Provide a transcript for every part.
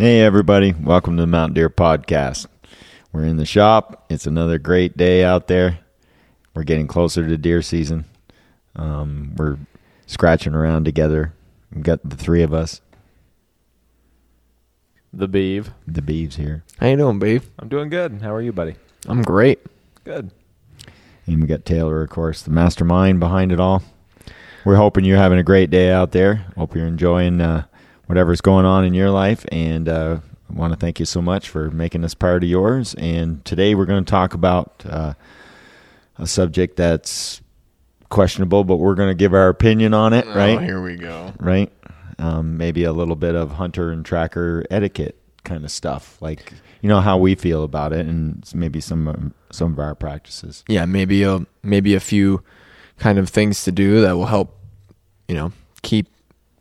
Hey, everybody. Welcome to the Mountain Deer Podcast. We're in the shop. It's another great day out there. We're getting closer to deer season. Um, we're scratching around together. We've got the three of us, The Beeve. the beeves here. How you doing, babe? I'm doing good. How are you, buddy? I'm great. Good. And we got Taylor, of course, the mastermind behind it all. We're hoping you're having a great day out there. Hope you're enjoying uh, whatever's going on in your life. And uh, I want to thank you so much for making this part of yours. And today we're going to talk about uh, a subject that's questionable, but we're going to give our opinion on it, right? Oh, here we go. right? Um, maybe a little bit of hunter and tracker etiquette kind of stuff, like you know how we feel about it, and maybe some um, some of our practices. Yeah, maybe a maybe a few kind of things to do that will help, you know, keep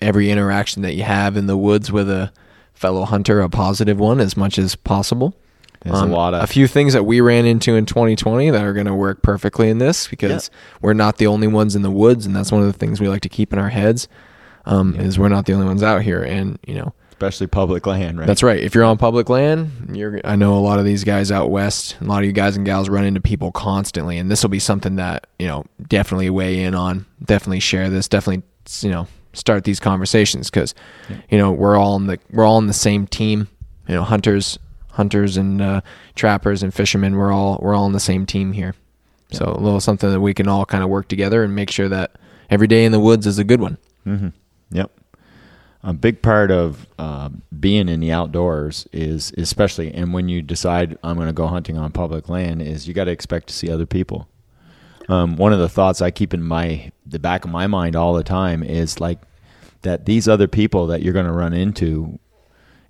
every interaction that you have in the woods with a fellow hunter a positive one as much as possible. There's Um, a lot of a few things that we ran into in 2020 that are going to work perfectly in this because we're not the only ones in the woods, and that's one of the things we like to keep in our heads. Um, Is we're not the only ones out here, and you know, especially public land, right? That's right. If you're on public land, you're. I know a lot of these guys out west. A lot of you guys and gals run into people constantly, and this will be something that you know definitely weigh in on. Definitely share this. Definitely you know start these conversations because you know we're all in the we're all in the same team. You know, hunters, hunters and uh, trappers and fishermen. We're all we're all in the same team here. So a little something that we can all kind of work together and make sure that every day in the woods is a good one. Mm-hmm. Yep. A big part of uh, being in the outdoors is, especially, and when you decide I'm going to go hunting on public land, is you got to expect to see other people. Um, one of the thoughts I keep in my the back of my mind all the time is like that these other people that you're going to run into,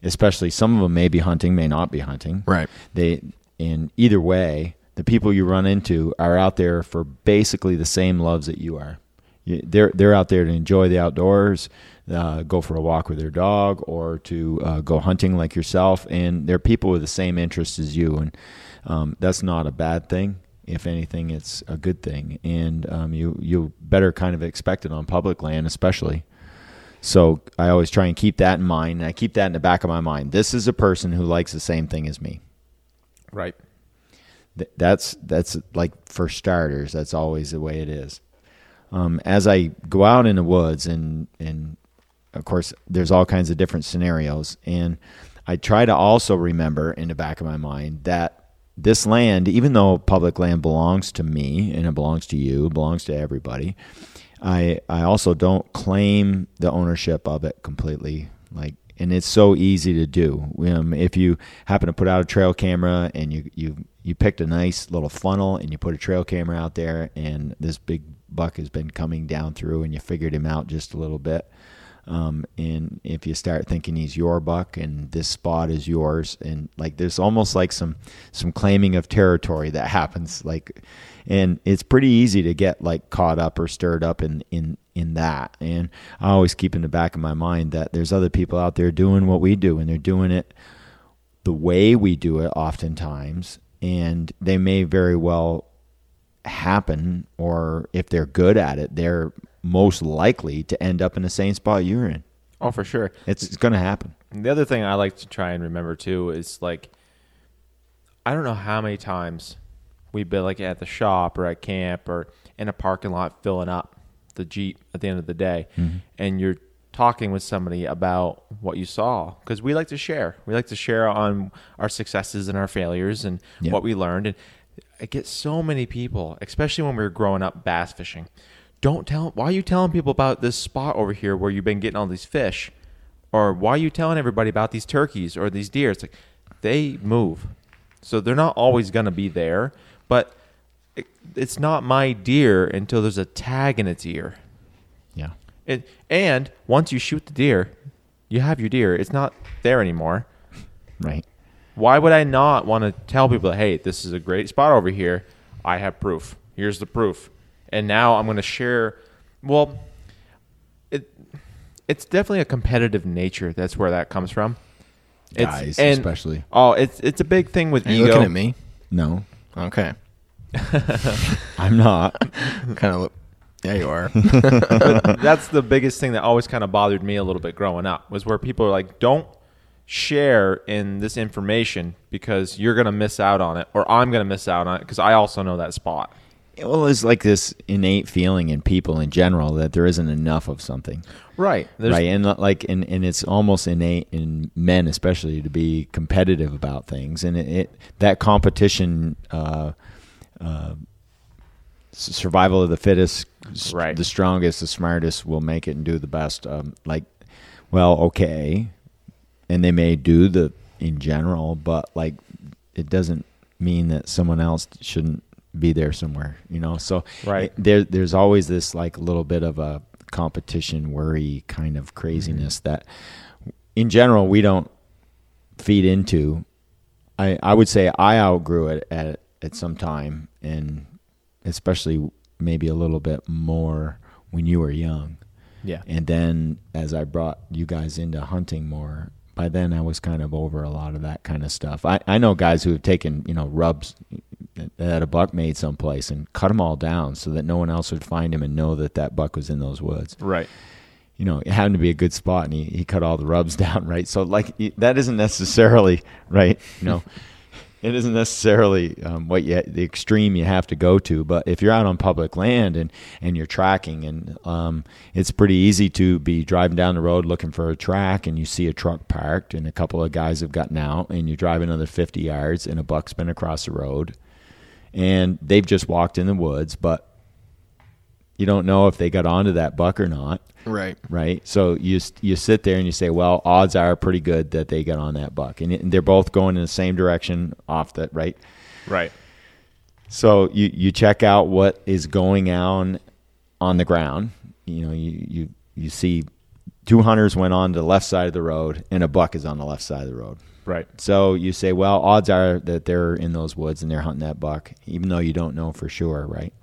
especially some of them may be hunting, may not be hunting. Right. They in either way, the people you run into are out there for basically the same loves that you are. You- They're they're out there to enjoy the outdoors, uh, go for a walk with their dog, or to uh, go hunting like yourself, and they're people with the same interests as you, and um, that's not a bad thing. If anything, it's a good thing, and um, you you better kind of expect it on public land, especially. So I always try and keep that in mind, and I keep that in the back of my mind. This is a person who likes the same thing as me. Right. Th- that's that's like for starters that's always the way it is um, as i go out in the woods and and of course there's all kinds of different scenarios and i try to also remember in the back of my mind that this land even though public land belongs to me and it belongs to you belongs to everybody i i also don't claim the ownership of it completely like and it's so easy to do. Um, if you happen to put out a trail camera and you you you picked a nice little funnel and you put a trail camera out there and this big buck has been coming down through and you figured him out just a little bit. Um, and if you start thinking he's your buck and this spot is yours and like there's almost like some some claiming of territory that happens like and it's pretty easy to get like caught up or stirred up in in in that. And i always keep in the back of my mind that there's other people out there doing what we do and they're doing it the way we do it oftentimes. And they may very well happen or if they're good at it they're most likely to end up in the same spot you're in Oh, for sure. it's, it's going to happen And the other thing I like to try and remember too is like, I don't know how many times we've been like at the shop or at camp or in a parking lot filling up the Jeep at the end of the day, mm-hmm. and you're talking with somebody about what you saw because we like to share. We like to share on our successes and our failures and Yeah. what we learned. And I get so many people, especially when we were growing up bass fishing. Don't tell. Why are you telling people about this spot over here where you've been getting all these fish? or why are you telling everybody about these turkeys or these deer? It's like they move, so they're not always going to be there. But it, it's not my deer until there's a tag in its ear. yeah It, and once you shoot the deer, you have your deer. It's not there anymore. right Why would I not want to tell people, hey, this is a great spot over here? I have proof. Here's the proof. And now I'm going to share. Well, it it's definitely a competitive nature. That's where that comes from. It's, Guys, and- especially. Oh, it's it's a big thing with Are you ego. looking at me? no Okay. i'm not kind of look. Yeah, you are. that's the biggest thing that always kind of bothered me a little bit growing up was where people are like, don't share in this information because you're going to miss out on it or I'm going to miss out on it because I also know that spot. Well, it's like this innate feeling in people in general that there isn't enough of something. Right. There's, right and uh, like and, and it's almost innate in men especially to be competitive about things and it, it that competition uh, uh, survival of the fittest Right. the strongest the smartest will make it and do the best um, like well okay and they may do the in general but like it doesn't mean that someone else shouldn't be there somewhere you know so Right. it- there there's always this like little bit of a competition worry kind of craziness mm-hmm. that in general we don't feed into i i would say i outgrew it at at some time and especially maybe a little bit more when you were young yeah. and then as I brought you guys into hunting more, by then I was kind of over a lot of that kind of stuff. I, I know guys who have taken, you know, rubs that a buck made someplace and cut them all down so that no one else would find him and know that that buck was in those woods. Right. You know, it happened to be a good spot and he, he cut all the rubs down, right? So, like, that isn't necessarily, right? You know, it isn't necessarily um, what you the extreme you have to go to. But if you're out on public land and and you're tracking, and um, it's pretty easy to be driving down the road looking for a track, and you see a truck parked, and a couple of guys have gotten out, and you drive another 50 yards, and a buck's been across the road, and they've just walked in the woods, but you don't know if they got onto that buck or not Right. right? So you you sit there and you say, well, odds are pretty good that they got on that buck, and, they're both going in the same direction off that, right? Right. So you you check out what is going on on the ground. You know, you you you see two hunters went on to the left side of the road, and a buck is on the left side of the road. Right. So you say, well, odds are that they're in those woods and they're hunting that buck, even though you don't know for sure, right?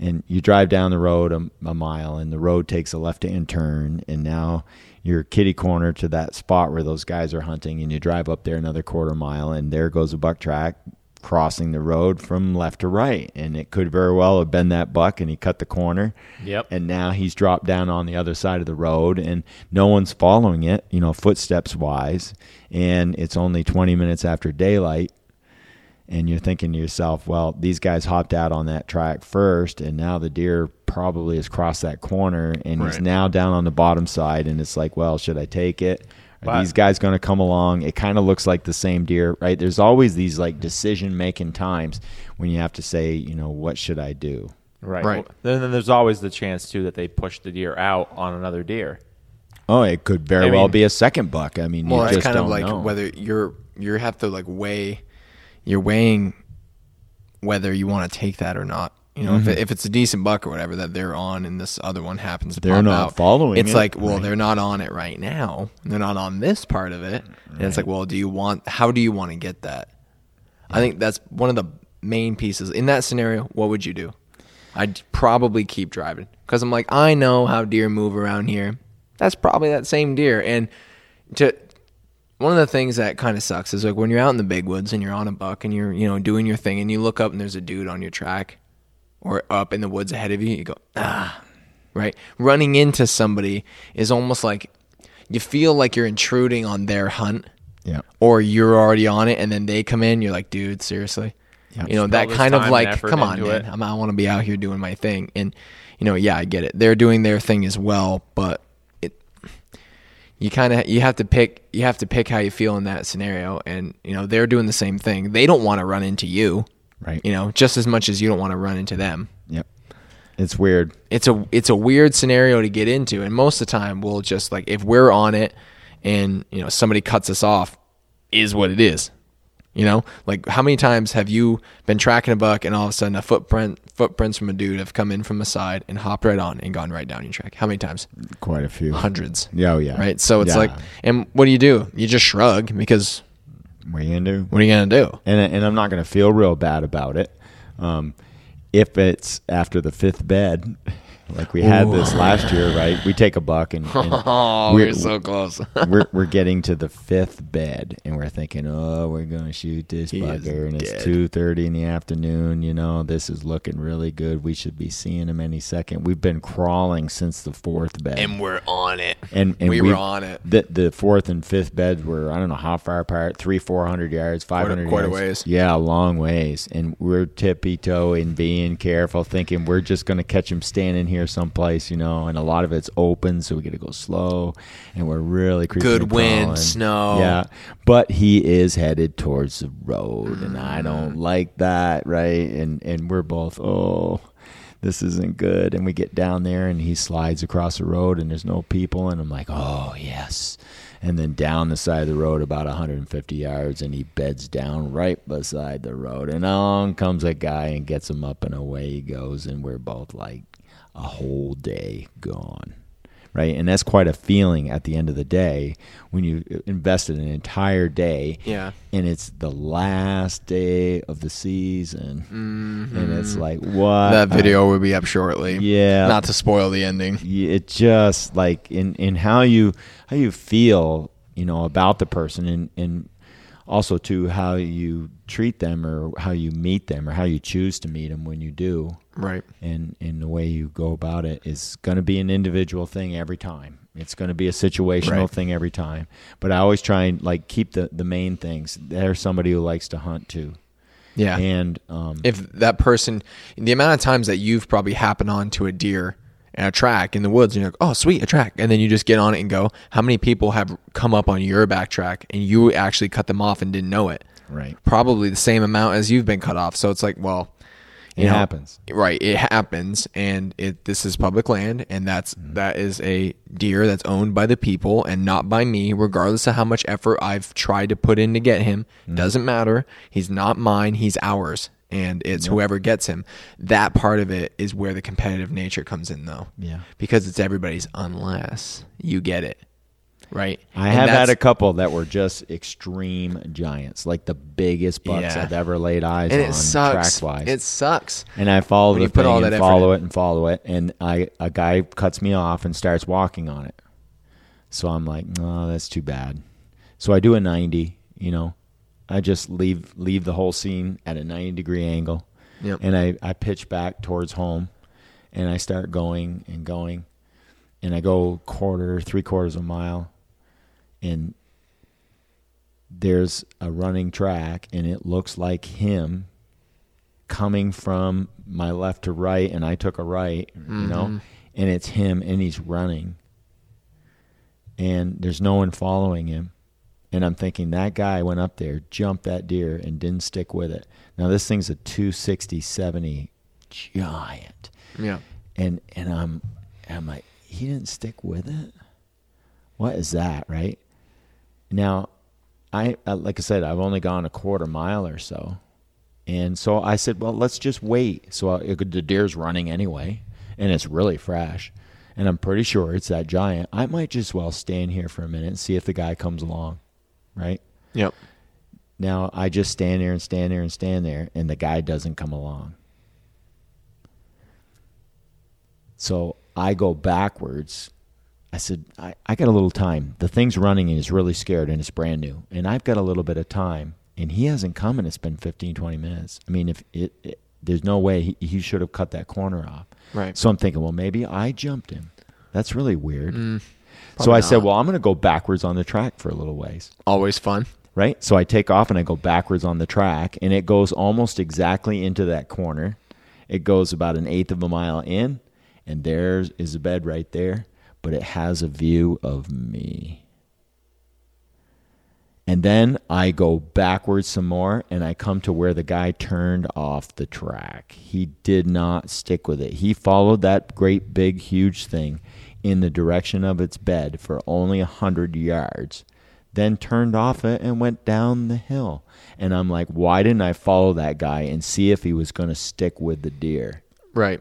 And you drive down the road a, a mile, and the road takes a left-hand turn, and now you're kitty corner to that spot where those guys are hunting, and you drive up there another quarter mile, and there goes a buck track crossing the road from left to right, and it could very well have been that buck, and he cut the corner, Yep. and now he's dropped down on the other side of the road and no one's following it you know footsteps wise. And it's only 20 minutes after daylight and you're thinking to yourself well these guys hopped out on that track first and now the deer probably has crossed that corner and he's now down on the bottom side and it's like well should i take it are But- these guys going to come along it kind of looks like the same deer right there's always these like decision making times when you have to say you know what should i do Right. Right. Then, then there's always the chance too that they push the deer out on another deer. Oh, it could very I well mean- be a second buck. I mean, Well, you it's just kind of don't like know. whether you're you have to like weigh you're weighing whether you want to take that or not. You know, if, it, if it's a decent buck or whatever that they're on, and this other one happens to They're pop not out, following It's it, like, well, right. they're not on it right now. They're not on this part of it, and it's like, well, do you want? How do you want to get that? I think that's one of the main pieces in that scenario. What would you do? I'd probably keep driving because I'm like, I know how deer move around here. That's probably that same deer, and to one of the things that kind of sucks is like when you're out in the big woods and you're on a buck and you're you know doing your thing and you look up and there's a dude on your track or up in the woods ahead of you you go ah right? Running into somebody is almost like you feel like you're intruding on their hunt yeah, or you're already on it and then they come in you're like dude seriously? Yeah. you know that kind of like come on man. I'm, i want to be out here doing my thing. And you know yeah i get it. They're doing their thing as well but it you kind of you have to pick you have to pick how you feel in that scenario and you know they're doing the same thing they don't want to run into you right. you know just as much as you don't want to run into them Yep. It's weird. it's a it's a weird scenario to get into and most of the time we'll just like if we're on it and you know somebody cuts us off is what it is you know like how many times have you been tracking a buck and all of a sudden a footprint footprints from a dude have come in from the side and hopped right on and gone right down your track how many times Quite a few. hundreds Yeah, oh, yeah. right so it's Yeah. like and what do you do you just shrug because what are you gonna do? what are you gonna do And and I'm not gonna feel real bad about it. Um, if it's after the fifth bed, like we had this last year, right? We take a buck and, and Oh, we're- we're so close. we're we're getting to the fifth bed, and we're thinking, oh, we're gonna shoot this He bugger, and dead. it's two thirty in the afternoon. You know, this is looking really good. We should be seeing him any second. We've been crawling since the fourth bed, and we're on it. and, and we were on it. The the fourth and fifth beds were I don't know how far apart, three four hundred yards, five hundred quite a yards. ways. Yeah, long ways, and we're tippy toeing, being careful, thinking we're just gonna catch him standing here someplace, you know. And a lot of it's open, so we got to go slow, and we're really creeping Good wind, snow. Yeah, but he is headed towards the road, and I don't Mm. like that, right? And and we're both oh. This isn't good, and we get down there, and he slides across the road, and there's no people, and I'm like, "Oh yes!" And then down the side of the road, about 150 yards, and he beds down right beside the road, and on comes a guy and gets him up, and away he goes, and we're both like, a whole day gone right? And that's quite a feeling at the end of the day when you invested an entire day, Yeah. and it's the last day of the season, and it's like what Mm-hmm. That video will be up shortly. yeah, Not to spoil the ending. it just like in in how you how you feel you know about the person and and also to how you treat them or how you meet them or how you choose to meet them when you do Right. and and the way you go about it is going to be an individual thing every time. It's going to be a situational Right. thing every time. But I always try and like keep the the main things. There's somebody who likes to hunt too, Yeah. and um, if that person, the amount of times that you've probably happened on to a deer and a track in the woods, and you're like, oh, sweet, a track. And then you just get on it and go. How many people have come up on your back track and you actually cut them off and didn't know it? right, Probably the same amount as you've been cut off. So it's like, well, you it know, happens. Right, it happens, and it this is public land, and that's mm. that is a deer that's owned by the people and not by me, regardless of how much effort I've tried to put in to get him. Mm. Doesn't matter. He's not mine. He's ours, and it's whoever gets him. That part of it is where the competitive nature comes in, though. Yeah. because it's everybody's unless you get it. Right, I And have had a couple that were just extreme giants, like the biggest bucks Yeah. I've ever laid eyes and on it sucks. track wise. It sucks. and I follow When the thing and follow in. it and follow it, and I a guy cuts me off and starts walking on it. So I'm like, no, that's too bad. So I do a 90. You know, I just leave leave the whole scene at a 90 degree angle, Yep. and I I pitch back towards home, and I start going and going, and I go quarter three quarters of a mile, and there's a running track, and it looks like him coming from my left to right and I took a right, you know, mm-hmm. and it's him and he's running. And there's no one following him. And I'm thinking that guy went up there, jumped that deer and didn't stick with it. Now this thing's a 260 70 giant. Yeah, And and I'm I'm like he didn't stick with it. What is that, right? Now, I like I said, I've only gone a quarter mile or so, and so I said, well, let's just wait. So I, the deer's running anyway, and it's really fresh, and I'm pretty sure it's that giant. I might just well stand here for a minute and see if the guy comes along, right? yep. Now I just stand there and stand there and stand there, and the guy doesn't come along. So I go backwards. I said, I, I got a little time. The thing's running and he's really scared and it's brand new. And I've got a little bit of time. And he hasn't come and it's been 15, 20 minutes. I mean, if it, it there's no way he, he should have cut that corner off. Right. So I'm thinking, well, maybe I jumped him. That's really weird. so Mm, probably I said, well, I'm going to go backwards on the track for a little ways Always fun. right? So I take off and I go backwards on the track, and it goes almost exactly into that corner. It goes about an eighth of a mile in, and there is a bed right there, but it has a view of me. And then I go backwards some more and I come to where the guy turned off the track. He did not stick with it. He followed that great big huge thing in the direction of its bed for only a hundred yards, then turned off it and went down the hill. And I'm like, why didn't I follow that guy and see if he was going to stick with the deer? Right.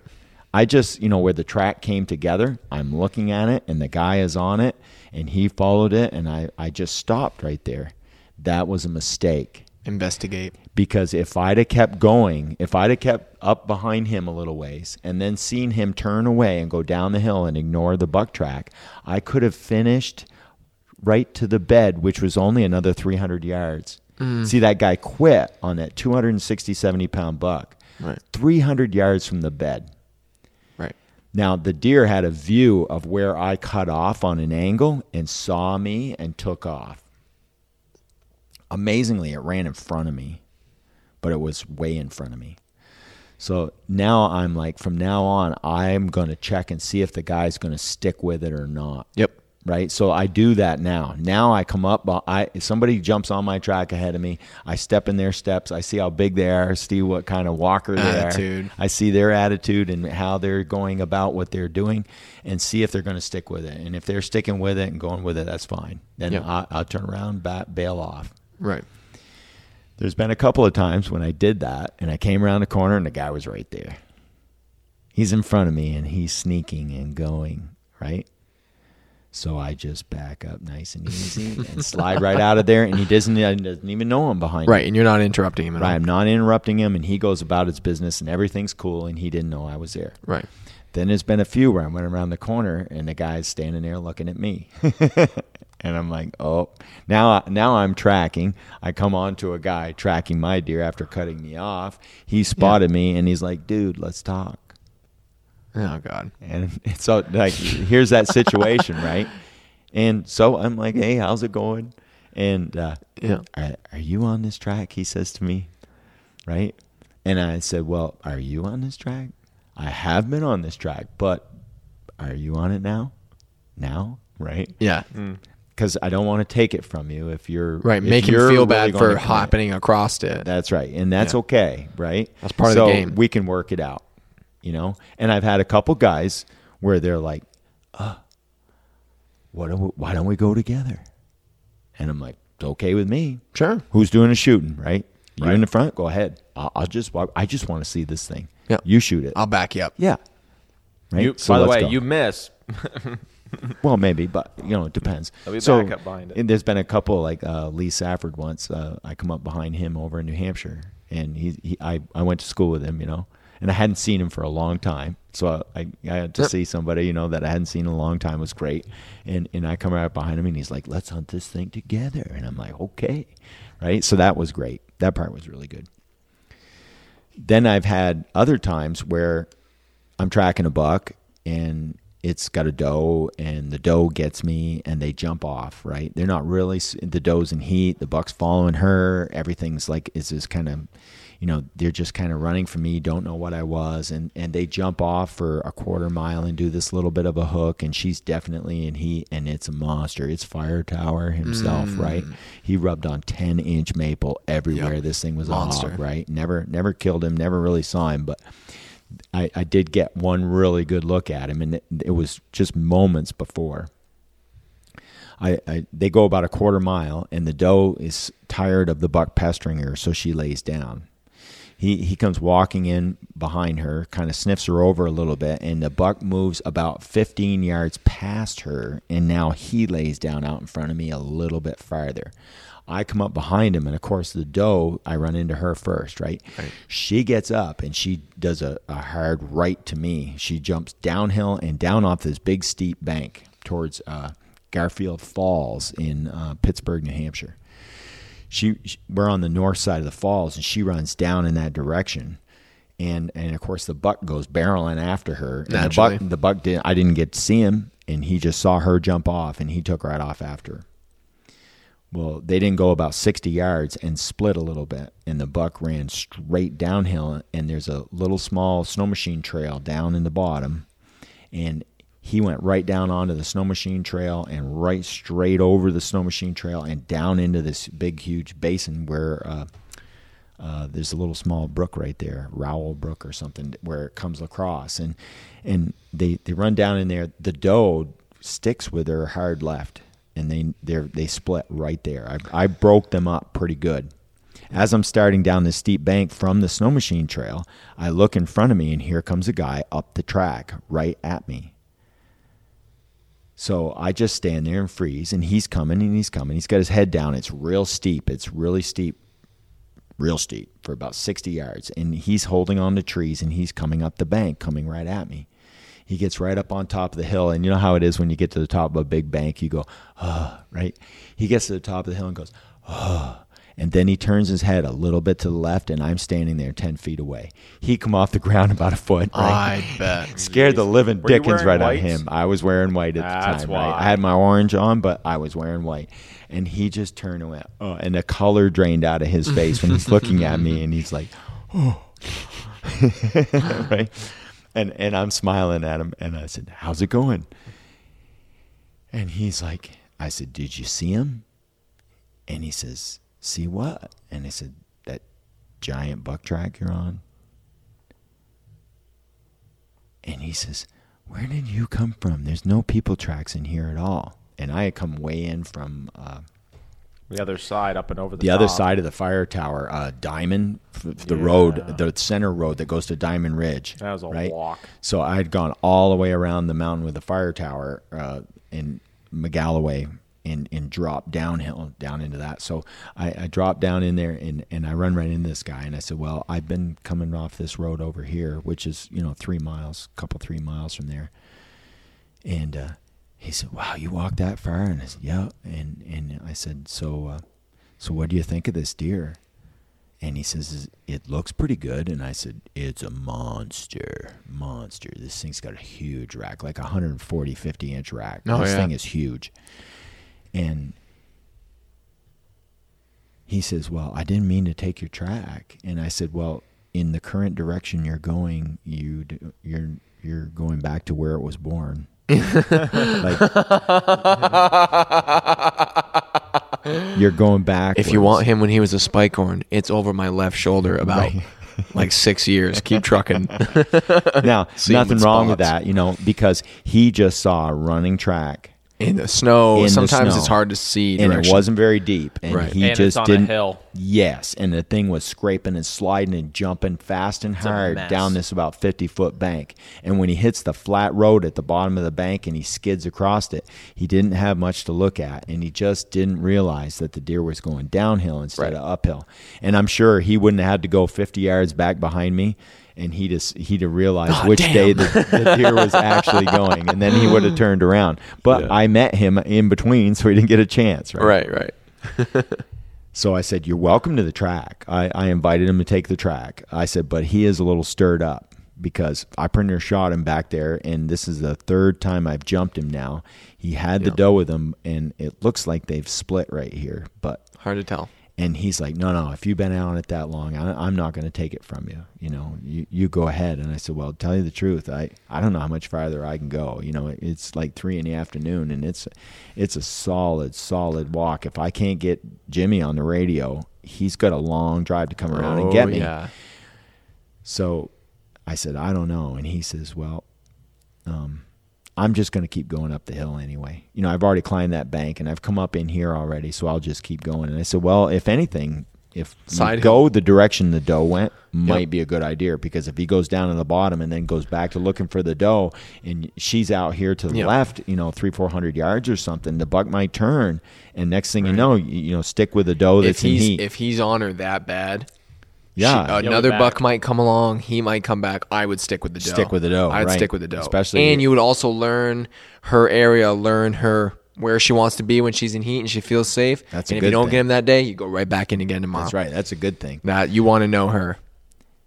I just, you know, where the track came together, I'm looking at it and the guy is on it and he followed it and I, I just stopped right there. That was a mistake. Investigate. because if I'd have kept going, if I'd have kept up behind him a little ways and then seen him turn away and go down the hill and ignore the buck track, I could have finished right to the bed, which was only another 300 yards. Mm. See, that guy quit on that 260, 70 pound buck, Right. 300 yards from the bed. Now, the deer had a view of where I cut off on an angle and saw me and took off. Amazingly, it ran in front of me, but it was way in front of me. So now I'm like, from now on, I'm going to check and see if the guy's going to stick with it or not. Yep. Right. So I do that now. Now I come up, uh, I if somebody jumps on my track ahead of me, I step in their steps. I see how big they are, see what kind of walker they Attitude. are. I see their attitude and how they're going about what they're doing, and see if they're going to stick with it. And if they're sticking with it and going with it, that's fine. Then Yep. I, I'll turn around, bat, bail off. Right. There's been a couple of times when I did that, and I came around the corner, and the guy was right there. He's in front of me, and he's sneaking and going right. So I just back up nice and easy and slide right out of there, and he doesn't he doesn't even know I'm behind. him. Right. And you're not interrupting him at Right. all. I'm not interrupting him, and he goes about his business, and everything's cool, and he didn't know I was there. Right. Then there's been a few where I went around the corner and the guy's standing there looking at me. and I'm like, oh, now, now I'm tracking. I come on to a guy tracking my deer after cutting me off. He spotted me and he's like, dude, let's talk. Oh God. And it's so like, here's that situation, right? And so I'm like, hey, how's it going? And uh, Yeah. are, are you on this track? He says to me, right? And I said, well, are you on this track? I have been on this track, but are you on it now? Now, right? Yeah. Because I don't want to take it from you if you're Right. if Make you're feel really bad for commit. hopping across it. That's right, and that's Yeah. okay, right? That's part of the game. We can work it out, you know. And I've had a couple guys where they're like, uh, "What? Do we, why don't we go together?" And I'm like, "It's okay with me. Sure. Who's doing the shooting? Right? You Right. in the front? Go ahead. I'll, I'll just. I just want to see this thing. Yeah. You shoot it. I'll back you up. yeah. Right. You, So by the way, go. you miss. Well, maybe, but you know, it depends. Be so, back up behind it. and there's been a couple like uh, Lee Safford once. Uh, I come up behind him over in New Hampshire, and he, he I, I went to school with him, you know, and I hadn't seen him for a long time. So I, I had to Yep. see somebody, you know, that I hadn't seen in a long time was great. And and I come right behind him, and he's like, "Let's hunt this thing together," and I'm like, "Okay," right. So that was great. That part was really good. Then I've had other times where I'm tracking a buck and it's got a doe and the doe gets me and they jump off, right? They're not really, the doe's in heat, the buck's following her, everything's like, it's just kind of, you know, they're just kind of running from me, don't know what I was. And, and they jump off for a quarter mile and do this little bit of a hook and she's definitely in heat and it's a monster. It's Fire Tower himself, mm. right? He rubbed on 10 inch maple everywhere. Yep. This thing was Monster. a hog, right? Never, never killed him, never really saw him, but I, I did get one really good look at him, and it, it was just moments before. I, I they go about a quarter mile, and the doe is tired of the buck pestering her, so she lays down. He he comes walking in behind her, kind of sniffs her over a little bit, and the buck moves about 15 yards past her, and now he lays down out in front of me a little bit farther. I come up behind him, and of course the doe, I run into her first, right? Right. She gets up and she does a, a hard right to me. She jumps downhill and down off this big steep bank towards uh, Garfield Falls in uh, Pittsburg, New Hampshire. She, she- we're on the north side of the falls, and she runs down in that direction. And and of course the buck goes barreling after her. And Naturally. the buck the buck did I didn't get to see him, and he just saw her jump off, and he took right off after. her. Well, they didn't go about 60 yards and split a little bit, and the buck ran straight downhill. And there's a little small snow machine trail down in the bottom, and he went right down onto the snow machine trail and right straight over the snow machine trail and down into this big, huge basin where uh, uh, there's a little small brook right there, Rowell Brook or something, where it comes across, and and they they run down in there. The doe sticks with her hard left, and they they they split right there. I I broke them up pretty good. As I'm starting down this steep bank from the snow machine trail, I look in front of me, and here comes a guy up the track right at me. So I just stand there and freeze, and he's coming and he's coming. He's got his head down. It's real steep. It's really steep real steep for about 60 yards. And he's holding on to trees and he's coming up the bank, coming right at me. He gets right up on top of the hill. And you know how it is when you get to the top of a big bank, you go, oh, right? He gets to the top of the hill and goes, oh. And then he turns his head a little bit to the left, and I'm standing there 10 feet away. He come off the ground about a foot. Right? I bet. Scared the living Were dickens wearing right out of him. I was wearing white at That's the time. Right? I had my orange on, but I was wearing white. And he just turned uh, and went, oh, and the color drained out of his face when he's looking at me, and he's like, oh, right. And and I'm smiling at him, and I said, "How's it going?" And he's like, "I said, did you see him?" And he says, "See what?" And I said, "That giant buck track you're on." And he says, "Where did you come from? There's no people tracks in here at all." And I had come way in from uh, The other side, up and over the the other side of the fire tower, uh, Diamond, f- the Yeah. road, the center road that goes to Diamond Ridge. That was a right? walk. So I had gone all the way around the mountain with the fire tower uh, in Magalloway and, and dropped downhill down into that. So I, I dropped down in there and, and I run right into this guy and I said, Well, I've been coming off this road over here, which is, you know, three miles, couple, three miles from there. And uh, he said, "Wow, you walked that far?" And I said, "Yeah." And and I said, "So, uh, so what do you think of this deer?" And he says, "It looks pretty good." And I said, "It's a monster, monster. This thing's got a huge rack, like a 140, 50 inch rack. Oh, this yeah. thing is huge." And he says, "Well, I didn't mean to take your track." And I said, "Well, in the current direction you're going, you you're you're going back to where it was born." like you're going back. If you want him when he was a spike horn, it's over my left shoulder about Right. like six years. Keep trucking. now, See nothing in wrong with that, you know, because he just saw a running track in the snow. in the sometimes it's hard to see. and it wasn't very deep, and Right. he And it's just on a didn't. hill. Yes, and the thing was scraping and sliding and jumping fast and a hard mess. down this about fifty foot bank. And when he hits the flat road at the bottom of the bank and he skids across it, he didn't have much to look at, and he just didn't realize that the deer was going downhill instead Right. of uphill. And I'm sure he wouldn't have had to go fifty yards back behind me. And he'd have, he'd have realized Ah, which damn. day the, the deer was actually going, and then he would have turned around. But Yeah. I met him in between, so he didn't get a chance. right, right. right. So I said, You're welcome to the track. I, I invited him to take the track. I said, But he is a little stirred up because I pretty near shot him back there, and this is the third time I've jumped him now. He had the Yeah. doe with him, and it looks like they've split right here. But Hard to tell. And he's like, no, no. If you've been on it that long, I, I'm not going to take it from you. You know, you, you go ahead. And I said, well, tell you the truth, I, I don't know how much farther I can go. You know, it's like three in the afternoon, and it's it's a solid, solid walk. If I can't get Jimmy on the radio, he's got a long drive to come around and get Oh, me. Yeah. So I said, I don't know. And he says, well, um, I'm just going to keep going up the hill anyway. You know, I've already climbed that bank and I've come up in here already, so I'll just keep going. And I said, well, if anything, if Side go the direction the doe went, might be a good idea because if he goes down to the bottom and then goes back to looking for the doe and she's out here to the Yep. left, you know, three, four hundred yards or something, the buck might turn. And next thing you know, you, you know, stick with the doe If that's in he's heat. if he's on her that bad, yeah. she- another buck might come along. He might come back. I would stick with the doe. Stick with the doe, I'd right. stick with the doe. Especially- and you would also learn her area, learn her where she wants to be when she's in heat and she feels safe. That's a and if you don't thing. get him that day, you go right back in again tomorrow. that's right. That's a good thing. That you want to know her.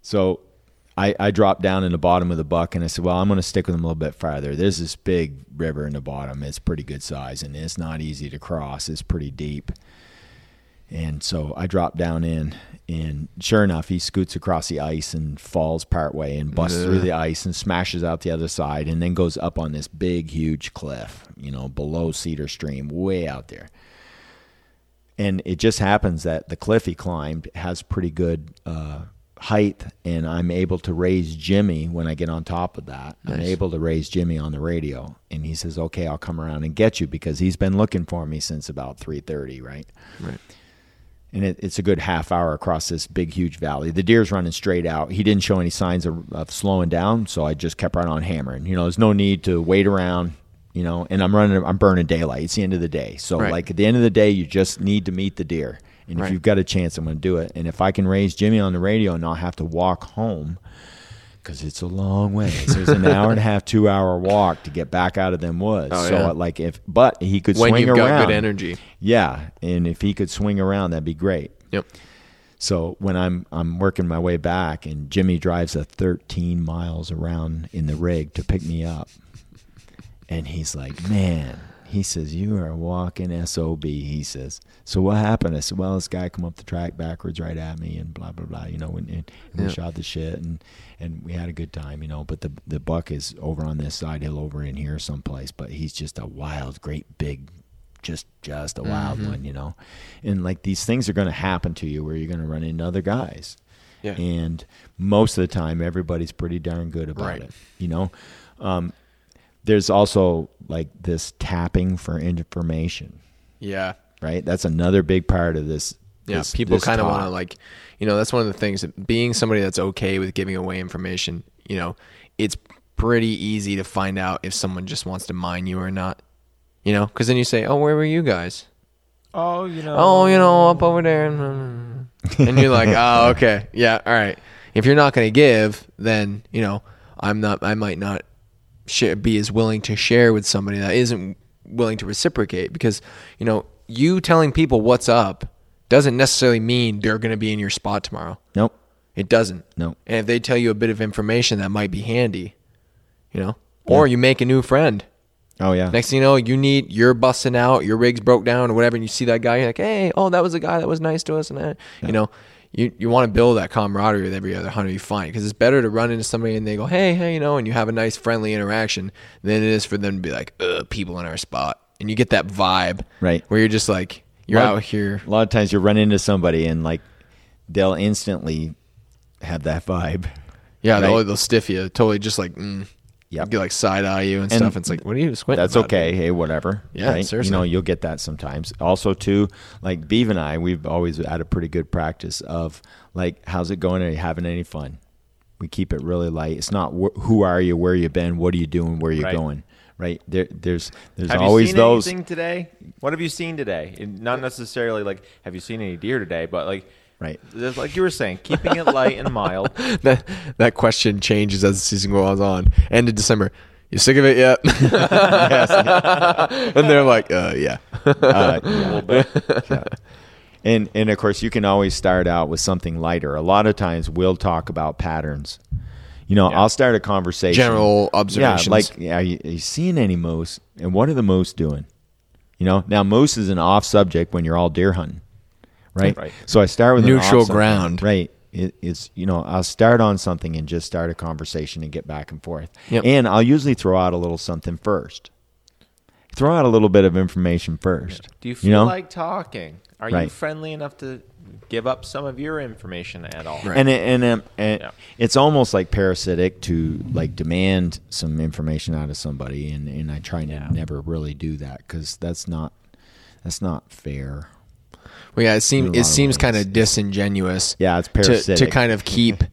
So I, I dropped down in the bottom of the buck and I said, Well, I'm going to stick with him a little bit farther. There's this big river in the bottom. It's pretty good size and it's not easy to cross. It's pretty deep. And so I dropped down in, and sure enough, he scoots across the ice and falls partway and busts through the ice and smashes out the other side and then goes up on this big, huge cliff, you know, below Cedar Stream, way out there and it just happens that the cliff he climbed has pretty good uh, height, and I'm able to raise Jimmy when I get on top of that. I'm able to raise Jimmy on the radio, and he says, "Okay, I'll come around and get you because he's been looking for me since about 3:30, right?" Right. And it, it's a good half hour across this big huge valley the deer's running straight out he didn't show any signs of, of slowing down so i just kept right on hammering you know there's no need to wait around you know and i'm running i'm burning daylight it's the end of the day so Right. like at the end of the day you just need to meet the deer And if Right. you've got a chance, I'm going to do it. And if I can raise Jimmy on the radio and not have to walk home, because it's a long way. So it's an hour and a half, two hour walk to get back out of them woods. Oh, so yeah. Uh, like if, but he could swing around. when swing you've around. got good energy. Yeah, and if he could swing around, that'd be great. Yep. So when I'm I'm working my way back, and Jimmy drives a 13 miles around in the rig to pick me up, and he's like, "Man," he says, "You are a walking sob." He says, "So what happened?" I said, "Well, this guy come up the track backwards right at me, and blah blah blah. You know, and, and we shot the shit, and and we had a good time. You know, but the the buck is over on this side hill, over in here someplace. But he's just a wild, great big." Just, just a wild Mm-hmm. one, you know, and like these things are going to happen to you where you're going to run into other guys, Yeah. and most of the time everybody's pretty darn good about Right. it you know um, there's also like this tapping for information Yeah. right that's another big part of this Yeah, this- people kind of want to like, you know, that's one of the things that being somebody that's okay with giving away information, you know, it's pretty easy to find out if someone just wants to mine you or not. You know, because then you say, "Oh, where were you guys?" Oh, you know. Oh, you know, up over there, and you're like, "Oh, okay, yeah, all right." If you're not going to give, then you know, I'm not. I might not share, be as willing to share with somebody that isn't willing to reciprocate because you know, you telling people what's up doesn't necessarily mean they're going to be in your spot tomorrow. nope It doesn't. Nope. And if they tell you a bit of information that might be handy, you know, or you make a new friend. oh yeah Next thing you know, you need you're busting out, your rig's broke down or whatever, and you see that guy, you're like, hey, oh, that was a guy that was nice to us, and that, you know, you you want to build that camaraderie with every other hunter you find because it's better to run into somebody and they go, hey, hey, you know, and you have a nice friendly interaction than it is for them to be like, Ugh, people in our spot, and you get that vibe, Right. where you're just like, you're out here, a lot of times you run into somebody and like they'll instantly have that vibe. Yeah, right. they'll, they'll stiff you, totally just like, mm, Yep. get like side eye you and, And stuff. It's like, what are you squinting? that's about, okay dude? hey whatever Yeah, right? seriously. you know you'll get that sometimes also too like beav and i we've always had a pretty good practice of like how's it going are you having any fun we keep it really light it's not wh- who are you where you been what are you doing where you Right. going right there there's there's Have always you seen those anything today? What have you seen today? Not necessarily like have you seen any deer today, but like Right. there's- like you were saying, keeping it light and mild. that that question changes as the season goes on. End of December. You sick of it yet? and they're like, uh, yeah. uh, yeah. Yeah. And and of course you can always start out with something lighter. A lot of times we'll talk about patterns. You know, Yeah. I'll start a conversation. General observations. Yeah, like are you, are you seeing any moose? And what are the moose doing? You know, now moose is an off subject when you're all deer hunting, right? Right. So I start with Neutral ground. right? It, it's you know I'll start on something and just start a conversation and get back and forth. Yep. And I'll usually throw out a little something first. Throw out a little bit of information first. Do you feel know? like talking? Are you friendly enough to give up some of your information at all? Right. and it, and, um, and Yeah. it's almost like parasitic to like demand some information out of somebody and, and i try to Yeah. never really do that because that's not that's not fair well, yeah, it seems it seems kind of disingenuous. yeah it's To, parasitic to kind of keep,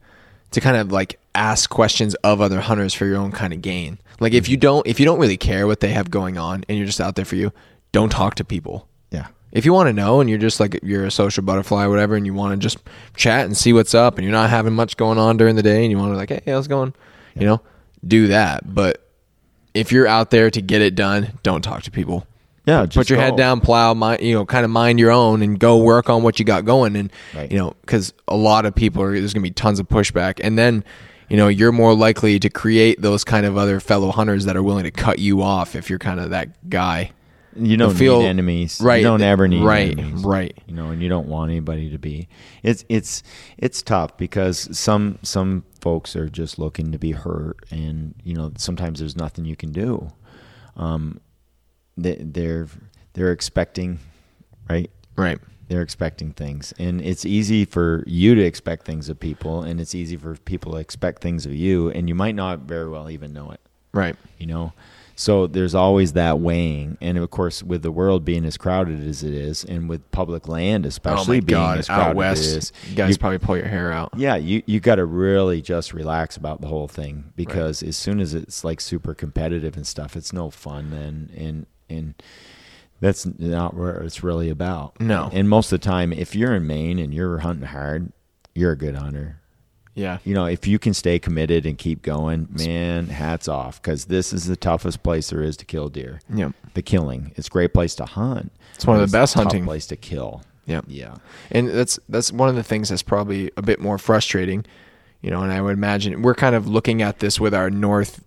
to kind of like ask questions of other hunters for your own kind of gain. Like if you don't, if you don't really care what they have going on and you're just out there for you, don't talk to people. yeah If you want to know and you're just like you're a social butterfly or whatever and you want to just chat and see what's up and you're not having much going on during the day and you want to like, hey, how's it going? You know, do that. But if you're out there to get it done, don't talk to people. Yeah Put your go. head down, plow, mind, you know, kind of mind your own and go work on what you got going. And, Right. you know, because a lot of people are, there's going to be tons of pushback. And then, you know, you're more likely to create those kind of other fellow hunters that are willing to cut you off if you're kind of that guy. you don't feel- need enemies right, you don't ever need right, enemies. right. you know and you don't want anybody to be it's it's it's tough because some some folks are just looking to be hurt and you know sometimes there's nothing you can do um they're they're expecting right Right. they're expecting things and it's easy for you to expect things of people and it's easy for people to expect things of you and you might not very well even know it Right. you know so there's always that weighing and of course with the world being as crowded as it is and with public land especially oh being God. as crowded Out west, as it is you guys you- probably pull your hair out. yeah you you got to really just relax about the whole thing because as soon as it's like super competitive and stuff it's no fun then and and That's not what it's really about. No. And most of the time, if you're in Maine and you're hunting hard, you're a good hunter. Yeah. You know, if you can stay committed and keep going, man, hats off because this is the toughest place there is to kill deer. Yep. The killing. It's a great place to hunt. It's one of the best hunting. place to kill. Yeah. Yeah. And that's that's one of the things that's probably a bit more frustrating, you know. And I would imagine we're kind of looking at this with our north,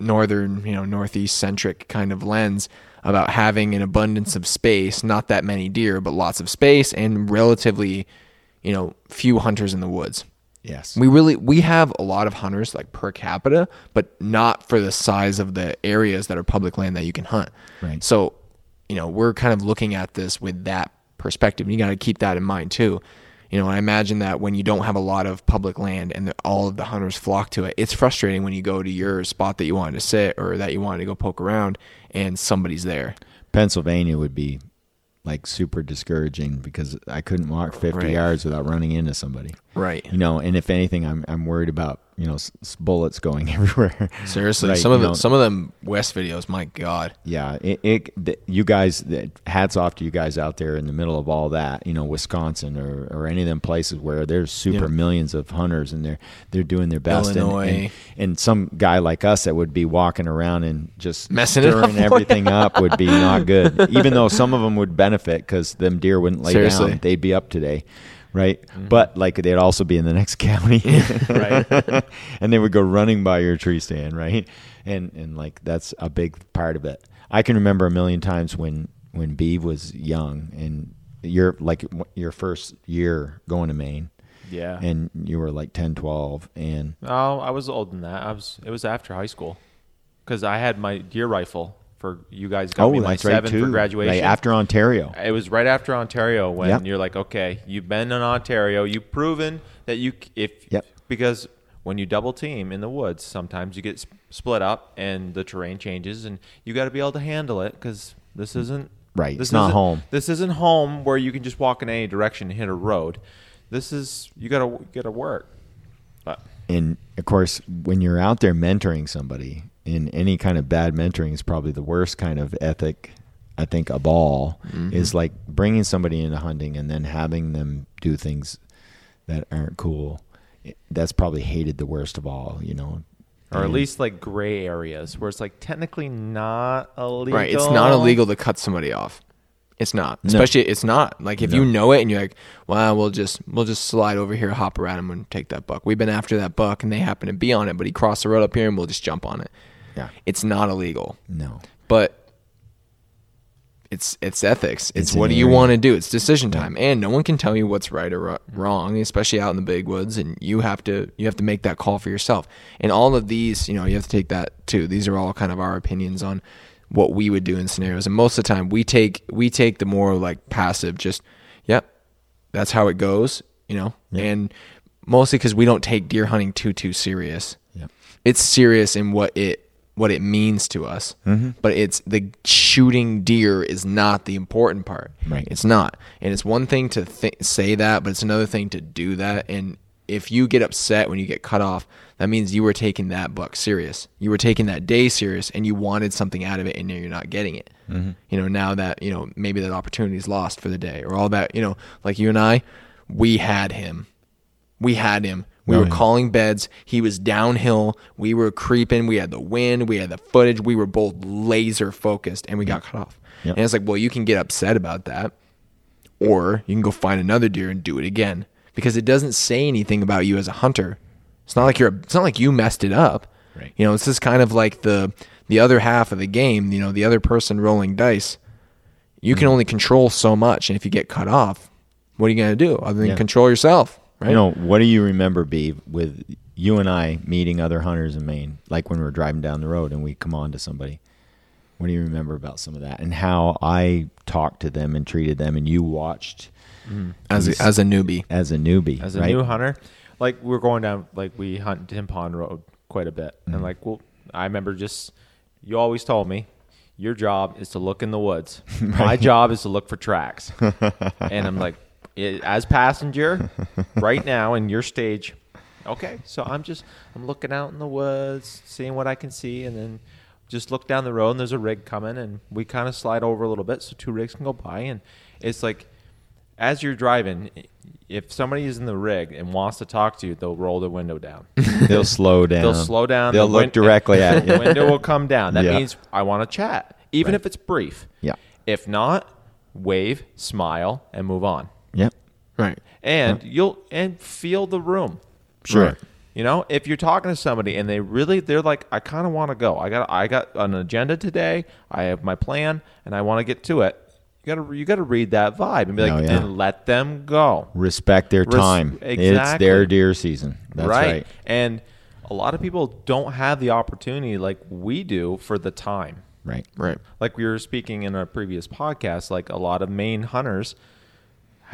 northern, you know, northeast centric kind of lens about having an abundance of space, not that many deer, but lots of space and relatively, you know, few hunters in the woods. Yes. We really we have a lot of hunters like per capita, but not for the size of the areas that are public land that you can hunt. Right. So, you know, we're kind of looking at this with that perspective. You got to keep that in mind too. You know, I imagine that when you don't have a lot of public land and all of the hunters flock to it, it's frustrating when you go to your spot that you wanted to sit or that you wanted to go poke around and somebody's there. Pennsylvania would be like super discouraging because I couldn't walk 50 Right. yards without running into somebody. Right. You know, and if anything, I'm I'm worried about you know s- bullets going everywhere. Seriously, Right, some of you the know, some of them West videos, my God. Yeah, it, it th- you guys. th- Hats off to you guys out there in the middle of all that. You know, Wisconsin or, or any of them places where there's super Yeah. millions of hunters and they're they're doing their best. And- Illinois. And, and some guy like us that would be walking around and just Messing it up. everything up would be not good. Even though some of them would benefit because them deer wouldn't lay Seriously. down, they'd be up today. Right, mm-hmm. but like they'd also be in the next county, Right. and they would go running by your tree stand, right? And and like that's a big part of it. I can remember a million times when when Beeve was young and you're like your first year going to Maine Yeah. and you were like 10, 12 and Oh, I was older than that. I was. It was after high school, because I had my deer rifle for you guys got oh, me my that's right seven for graduation. Right after Ontario. It was right after Ontario when Yep. you're like, okay, you've been in Ontario, you've proven that you if Yep. because when you double team in the woods, sometimes you get s- split up and the terrain changes, and you got to be able to handle it because this mm. isn't Right, This it's not home. This isn't home where you can just walk in any direction and hit a road. This is you got to got to work. But and of course when you're out there mentoring somebody in any kind of bad mentoring is probably the worst kind of ethic i think of all mm-hmm. is like bringing somebody into hunting and then having them do things that aren't cool that's probably hated the worst of all you know or at And- least like gray areas where it's like technically not illegal. Right. It's not illegal to cut somebody off. It's not. No. Especially it's not. Like if you know it and you're like, well, we'll just we'll just slide over here, hop around him and take that buck. We've been after that buck and they happen to be on it, but he crossed the road up here and we'll just jump on it. Yeah It's not illegal. no But it's it's ethics. It's, It's what do you area. want to do? It's decision time, and no one can tell you what's right or wrong, especially out in the big woods. And you have to you have to make that call for yourself. And all of these, you know, you have to take that too. These are all kind of our opinions on what we would do in scenarios. And most of the time, we take we take the more like passive, just yep, that's how it goes, you know. And mostly because we don't take deer hunting too too serious Yep. it's serious in what it what it means to us Mm-hmm. but it's the shooting deer is not the important part Right. it's not and it's one thing to th- say that but it's another thing to do that and if you get upset when you get cut off that means you were taking that buck serious you were taking that day serious and you wanted something out of it and now you're not getting it Mm-hmm. you know now that you know maybe that opportunity is lost for the day or all that you know like you and i we had him we had him. We Oh, were yeah. calling beds. He was downhill. We were creeping. We had the wind. We had the footage. We were both laser focused and we got cut off. Yep. And it's like, well, you can get upset about that or you can go find another deer and do it again because it doesn't say anything about you as a hunter. It's not like you're, it's not like you messed it up. Right. You know, it's just kind of like the, the other half of the game, you know, the other person rolling dice. You Mm-hmm. can only control so much. And if you get cut off, what are you going to do other than Yeah. control yourself? Right. You know, what do you remember, Beeve, with you and I meeting other hunters in Maine, like when we were driving down the road and we come on to somebody? What do you remember about some of that and how I talked to them and treated them, and you watched as a, as a newbie. as a newbie, as a right? new hunter, like we're going down, like we hunt Tim Pond Road quite a bit, Mm-hmm. and like, well, I remember just you always told me your job is to look in the woods. My job is to look for tracks, and I'm like, i- as passenger, right now in your stage, okay. So I'm just I'm looking out in the woods, seeing what I can see, and then just look down the road and there's a rig coming, and we kind of slide over a little bit so two rigs can go by, and it's like as you're driving. If somebody is in the rig and wants to talk to you, they'll roll the window down. They'll slow down. They'll slow down. They'll the look win- directly at you. The window will come down. That Yeah. means I want to chat, even Right. if it's brief. Yeah. If not, wave, smile, and move on. Yep. Right. And you'll and feel the room. Sure. Right. You know, if you're talking to somebody and they really they're like, I kind of want to go. I got I got an agenda today. I have my plan, and I want to get to it. You gotta you gotta read that vibe and be oh, like, Oh, yeah. and let them go. Respect their Res- time. It's their deer season. That's right. And a lot of people don't have the opportunity like we do for the time. Right. Right. Like we were speaking in our previous podcast, like a lot of Maine hunters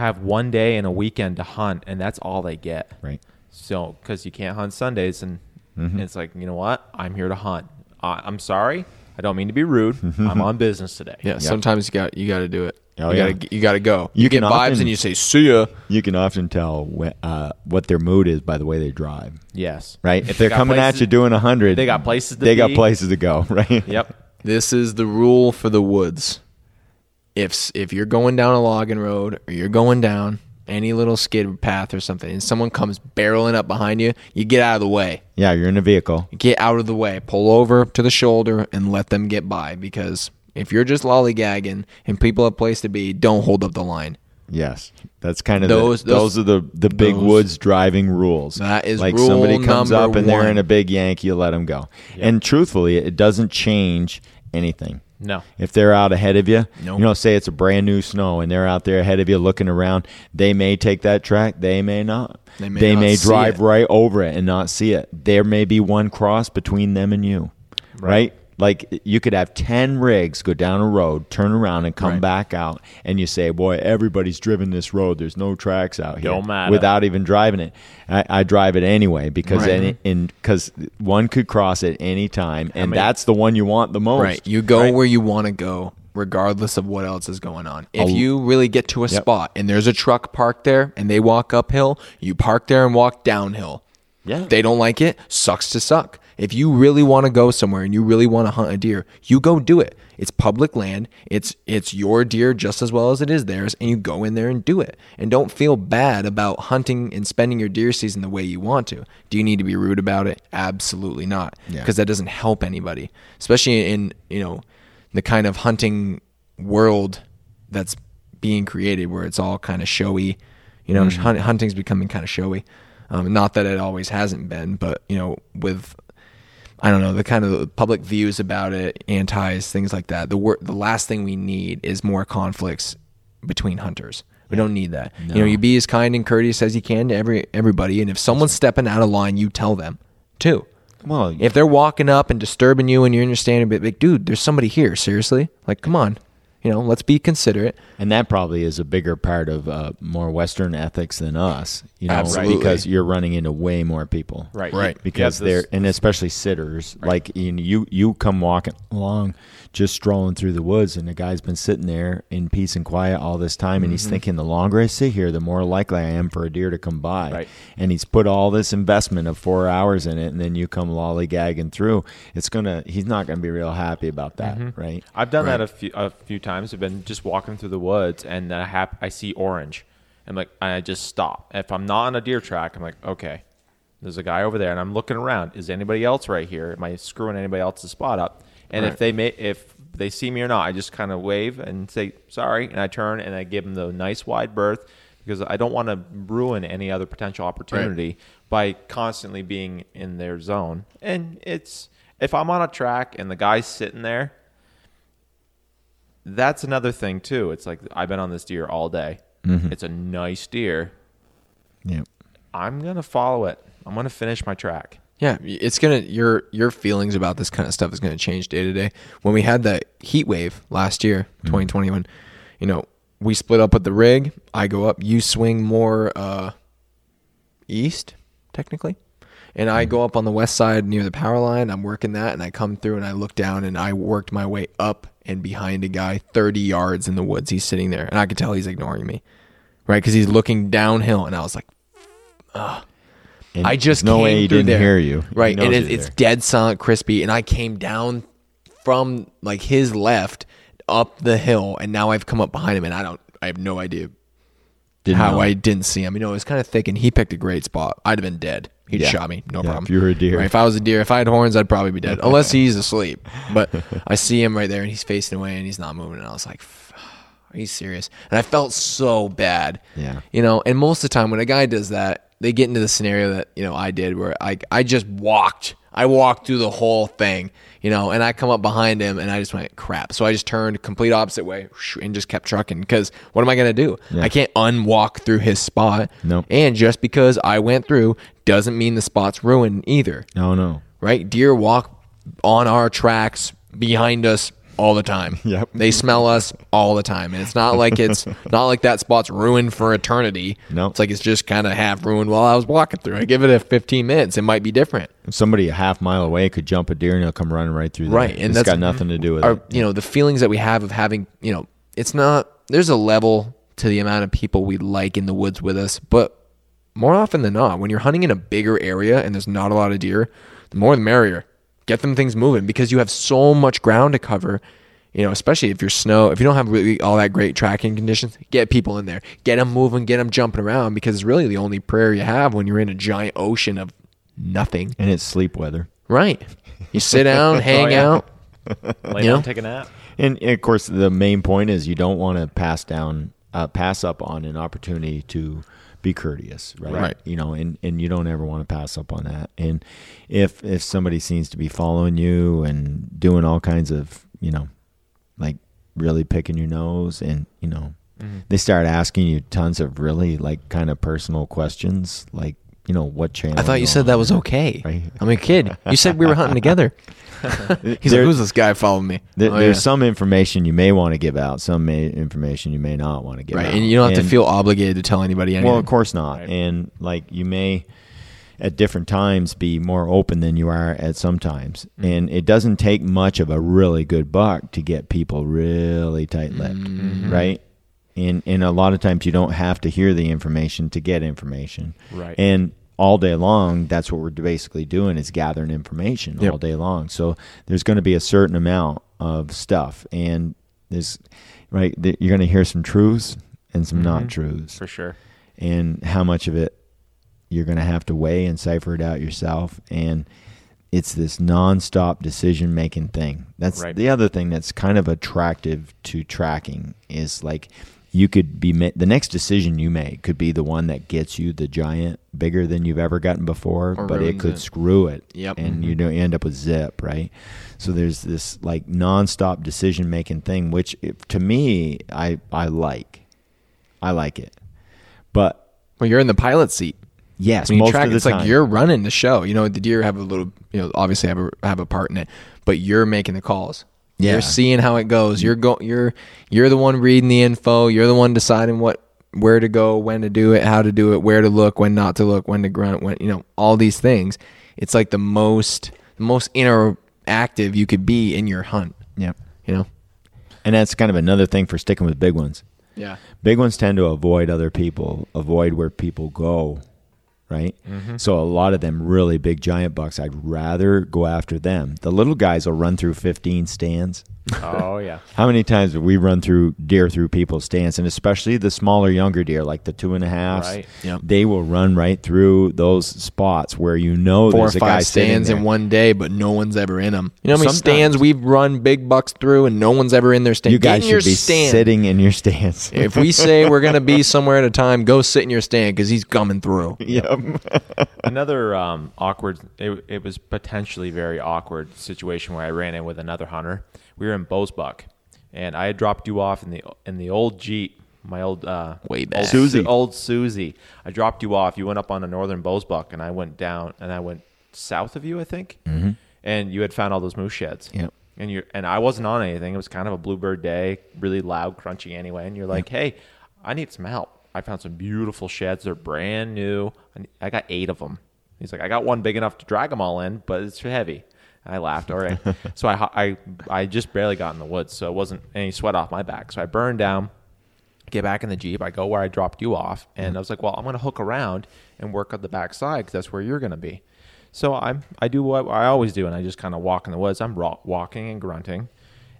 have one day and a weekend to hunt, and that's all they get. Right. So, because you can't hunt Sundays, and Mm-hmm. it's like, you know what? I'm here to hunt. I I'm sorry. I don't mean to be rude. I'm on business today. Yeah. Sometimes you got you got to do it. Oh, you yeah. gotta you gotta go. You You, get can vibes often- and you say see ya. You can often tell wh- uh, what their mood is by the way they drive. Yes. Right. If They they're got coming places- at you doing a hundred, they got places to They got places to go. Right. Yep. This is the rule for the woods. If if you're going down a logging road or you're going down any little skid path or something, and someone comes barreling up behind you, you get out of the way. Yeah. You're in a vehicle. Get out of the way. Pull over to the shoulder and let them get by. Because if you're just lollygagging and people have place to be, don't hold up the line. Yes, that's kind of Those- the, those, those- are the the big those- woods driving rules. That is like rule somebody comes up and they're in a big yank, you let them go. And truthfully, it doesn't change anything. No. If they're out ahead of you, you know, say it's a brand new snow and they're out there ahead of you looking around, they may take that track, they may not. They may not see drive it. right over it and not see it. There may be one cross between them and you. Right? Like you could have 10 rigs go down a road, turn around and come Right. back out and you say, "Boy, everybody's driven this road. There's no tracks out here." Don't matter. Without even driving it. I, I drive it anyway because Right. any, in cuz one could cross at any time and many- that's the one you want the most. Right. You go right? where you want to go, regardless of what else is going on. If you really get to a Yep. spot and there's a truck parked there and they walk uphill, you park there and walk downhill. Yeah. They don't like it, sucks to suck. If you really want to go somewhere and you really want to hunt a deer, you go do it. It's public land. It's it's your deer just as well as it is theirs, and you go in there and do it. And don't feel bad about hunting and spending your deer season the way you want to. Do you need to be rude about it? Absolutely not. Yeah. Because that doesn't help anybody. Especially in, you know, the kind of hunting world that's being created where it's all kind of showy. You know, hunt, hunting's becoming kind of showy. Um, not that it always hasn't been, but you know, with I don't know the kind of public views about it, antis, things like that. The wor- the last thing we need is more conflicts between hunters. We don't need that. You know, you be as kind and courteous as you can to every everybody, and if someone's stepping out of line, you tell them too. Well, If they're walking up and disturbing you and you're understanding, but like, dude, there's somebody here. Seriously, like, come on, you know, let's be considerate. And that probably is a bigger part of uh, more Western ethics than us, you know, Absolutely. because you're running into way more people, Right. Right. Because You have they're this- and especially sitters, like you, know, you you come walking along, just strolling through the woods, and the guy's been sitting there in peace and quiet all this time, and he's Mm-hmm. thinking, the longer I sit here, the more likely I am for a deer to come by, Right. and he's put all this investment of four hours in it, and then you come lollygagging through, it's gonna, he's not gonna be real happy about that, Mm-hmm. right? I've done that a few a few times. I've been just walking through the woods and I hap- I see orange. I'm like I just stop. If I'm not on a deer track, I'm like, okay, there's a guy over there, and I'm looking around. Is anybody else right here? Am I screwing anybody else's spot up? And if they may, if they see me or not, I just kind of wave and say sorry, and I turn and I give them the nice wide berth because I don't want to ruin any other potential opportunity by constantly being in their zone. And it's if I'm on a track and the guy's sitting there, that's another thing too. It's like I've been on this deer all day. Mm-hmm. It's a nice deer. Yep. I'm gonna follow it. I'm gonna finish my track. Yeah, it's gonna your your feelings about this kind of stuff is gonna change day to day. When we had that heat wave last year, 2021, you know, we split up with the rig. I go up, you swing more uh, east, technically, and I go up on the west side near the power line. I'm working that, and I come through and I look down and I worked my way up and behind a guy 30 yards in the woods. He's sitting there, and I could tell he's ignoring me, right? Because he's looking downhill, and I was like. And I just no came way he through didn't there. hear you, He right? And it, it's there. dead silent, crispy, and I came down from like his left up the hill, and now I've come up behind him, and I don't, I have no idea Didn't how know. I didn't see him. You know, it was kind of thick, and he picked a great spot. I'd have been dead. He'd Yeah. shot me, no Yeah, problem. if you were a deer. Right, if I was a deer, if I had horns, I'd probably be dead, unless he's asleep. But I see him right there, and he's facing away, and he's not moving, and I was like, "F- "Are you serious?" And I felt so bad. Yeah. You know, and most of the time when a guy does that, they get into the scenario that you know I did, where I I just walked. I walked through the whole thing, you know, and I come up behind him and I just went crap. So I just turned complete opposite way and just kept trucking because what am I going to do? I can't unwalk through his spot. Nope. And just because I went through doesn't mean the spot's ruined either, No, no. right? Deer walk on our tracks behind us all the time. Yep. They smell us all the time. And it's not like it's not like that spot's ruined for eternity. Nope. It's like it's just kind of half ruined while I was walking through. I give it a 15 minutes. It might be different. Somebody a half mile away could jump a deer and he'll come running right through there. Right, and it's that's- got nothing to do with Our, it. you know, the feelings that we have of having, you know, it's not, there's a level to the amount of people we like in the woods with us, but more often than not, when you're hunting in a bigger area and there's not a lot of deer, the more the merrier. Get them things moving because you have so much ground to cover. You know, especially if you're snow, if you don't have really all that great tracking conditions, get people in there, get them moving, get them jumping around because it's really the only prayer you have when you're in a giant ocean of nothing. And it's sleep weather. Right? You sit down, hang yeah. out. Lay down, know? take a nap. And of course, the main point is you don't want to pass down, uh, pass up on an opportunity to be courteous, right? Right. You know, and, and you don't ever want to pass up on that. And if if somebody seems to be following you and doing all kinds of, you know, like really picking your nose, and you know, mm-hmm. they start asking you tons of really like kind of personal questions, like you know, what channel? I thought you said on, that was okay. Right. I'm a kid. You said we were hunting together. He's There- like, who's this guy following me? There, Oh, there's yeah. some information you may want to give out, some may, information you may not want to give right, out. and you don't have to feel obligated to tell anybody anything. Well, of course not. Right. And like you may at different times be more open than you are at some times. Mm. And it doesn't take much of a really good buck to get people really tight-lipped, Mm-hmm. right? And and a lot of times you don't have to hear the information to get information. Right. And all day long, that's what we're basically doing is gathering information Yep. all day long. So there's going to be a certain amount of stuff, and there's right. You're going to hear some truths and some not mm-hmm. truths For sure. and how much of it you're going to have to weigh and cipher it out yourself. And it's this nonstop decision making thing. That's Right. the other thing that's kind of attractive to tracking is like you could be the next decision you make could be the one that gets you the giant bigger than you've ever gotten before, Or but it could it. screw it. Yep. And mm-hmm. you don't you end up with zip, right? So there's this like nonstop decision making thing, which if, to me I I like. I like it. But well, you're in the pilot seat. yes, When you most track, of the it's time. like you're running the show. You know, the deer have a little, you know, obviously have a have a part in it, but you're making the calls. Yeah. You're seeing how it goes. You're go you're you're the one reading the info. You're the one deciding what where to go, when to do it, how to do it, where to look, when not to look, when to grunt, when you know, all these things. It's like the most the most interactive you could be in your hunt, Yep. you know? And that's kind of another thing for sticking with big ones. Yeah. Big ones tend to avoid other people, avoid where people go, right? Mm-hmm. So a lot of them really big giant bucks, I'd rather go after them. The little guys will run through 15 stands. Oh yeah. How many times have we run through deer through people's stands, and especially the smaller, younger deer, like the two and a halves? Right. Yep. They will run right through those spots where you know Four or there's a guy five stands there. in one day, but no one's ever in them. You know how many Sometimes. stands we've run big bucks through, and no one's ever in their stand. You guys in your should be stand. sitting in your stands. If we say we're gonna be somewhere at a time, go sit in your stand because he's coming through. yep. Another um, awkward. It, it was potentially very awkward situation where I ran in with another hunter. We were in Bosebuck, and I had dropped you off in the in the old Jeep, my old uh, Way back. old Susie. Old Susie. I dropped you off. You went up on a northern Bosebuck, and I went down, and I went south of you, I think. Mm-hmm. And you had found all those moose sheds. Yep. And you and I wasn't on anything. It was kind of a bluebird day, really loud, crunchy anyway. And you're like, "Hey, I need some help. I found some beautiful sheds. They're brand new. I, I got eight of them." He's like, "I got one big enough to drag them all in, but it's too heavy." I laughed. All right. so I, I I just barely got in the woods, so it wasn't any sweat off my back. So I burned down, get back in the jeep. I go where I dropped you off, and mm-hmm. I was like, "Well, I'm going to hook around and work on the back side because that's where you're going to be." So I'm I do what I always do, and I just kind of walk in the woods. I'm walking and grunting,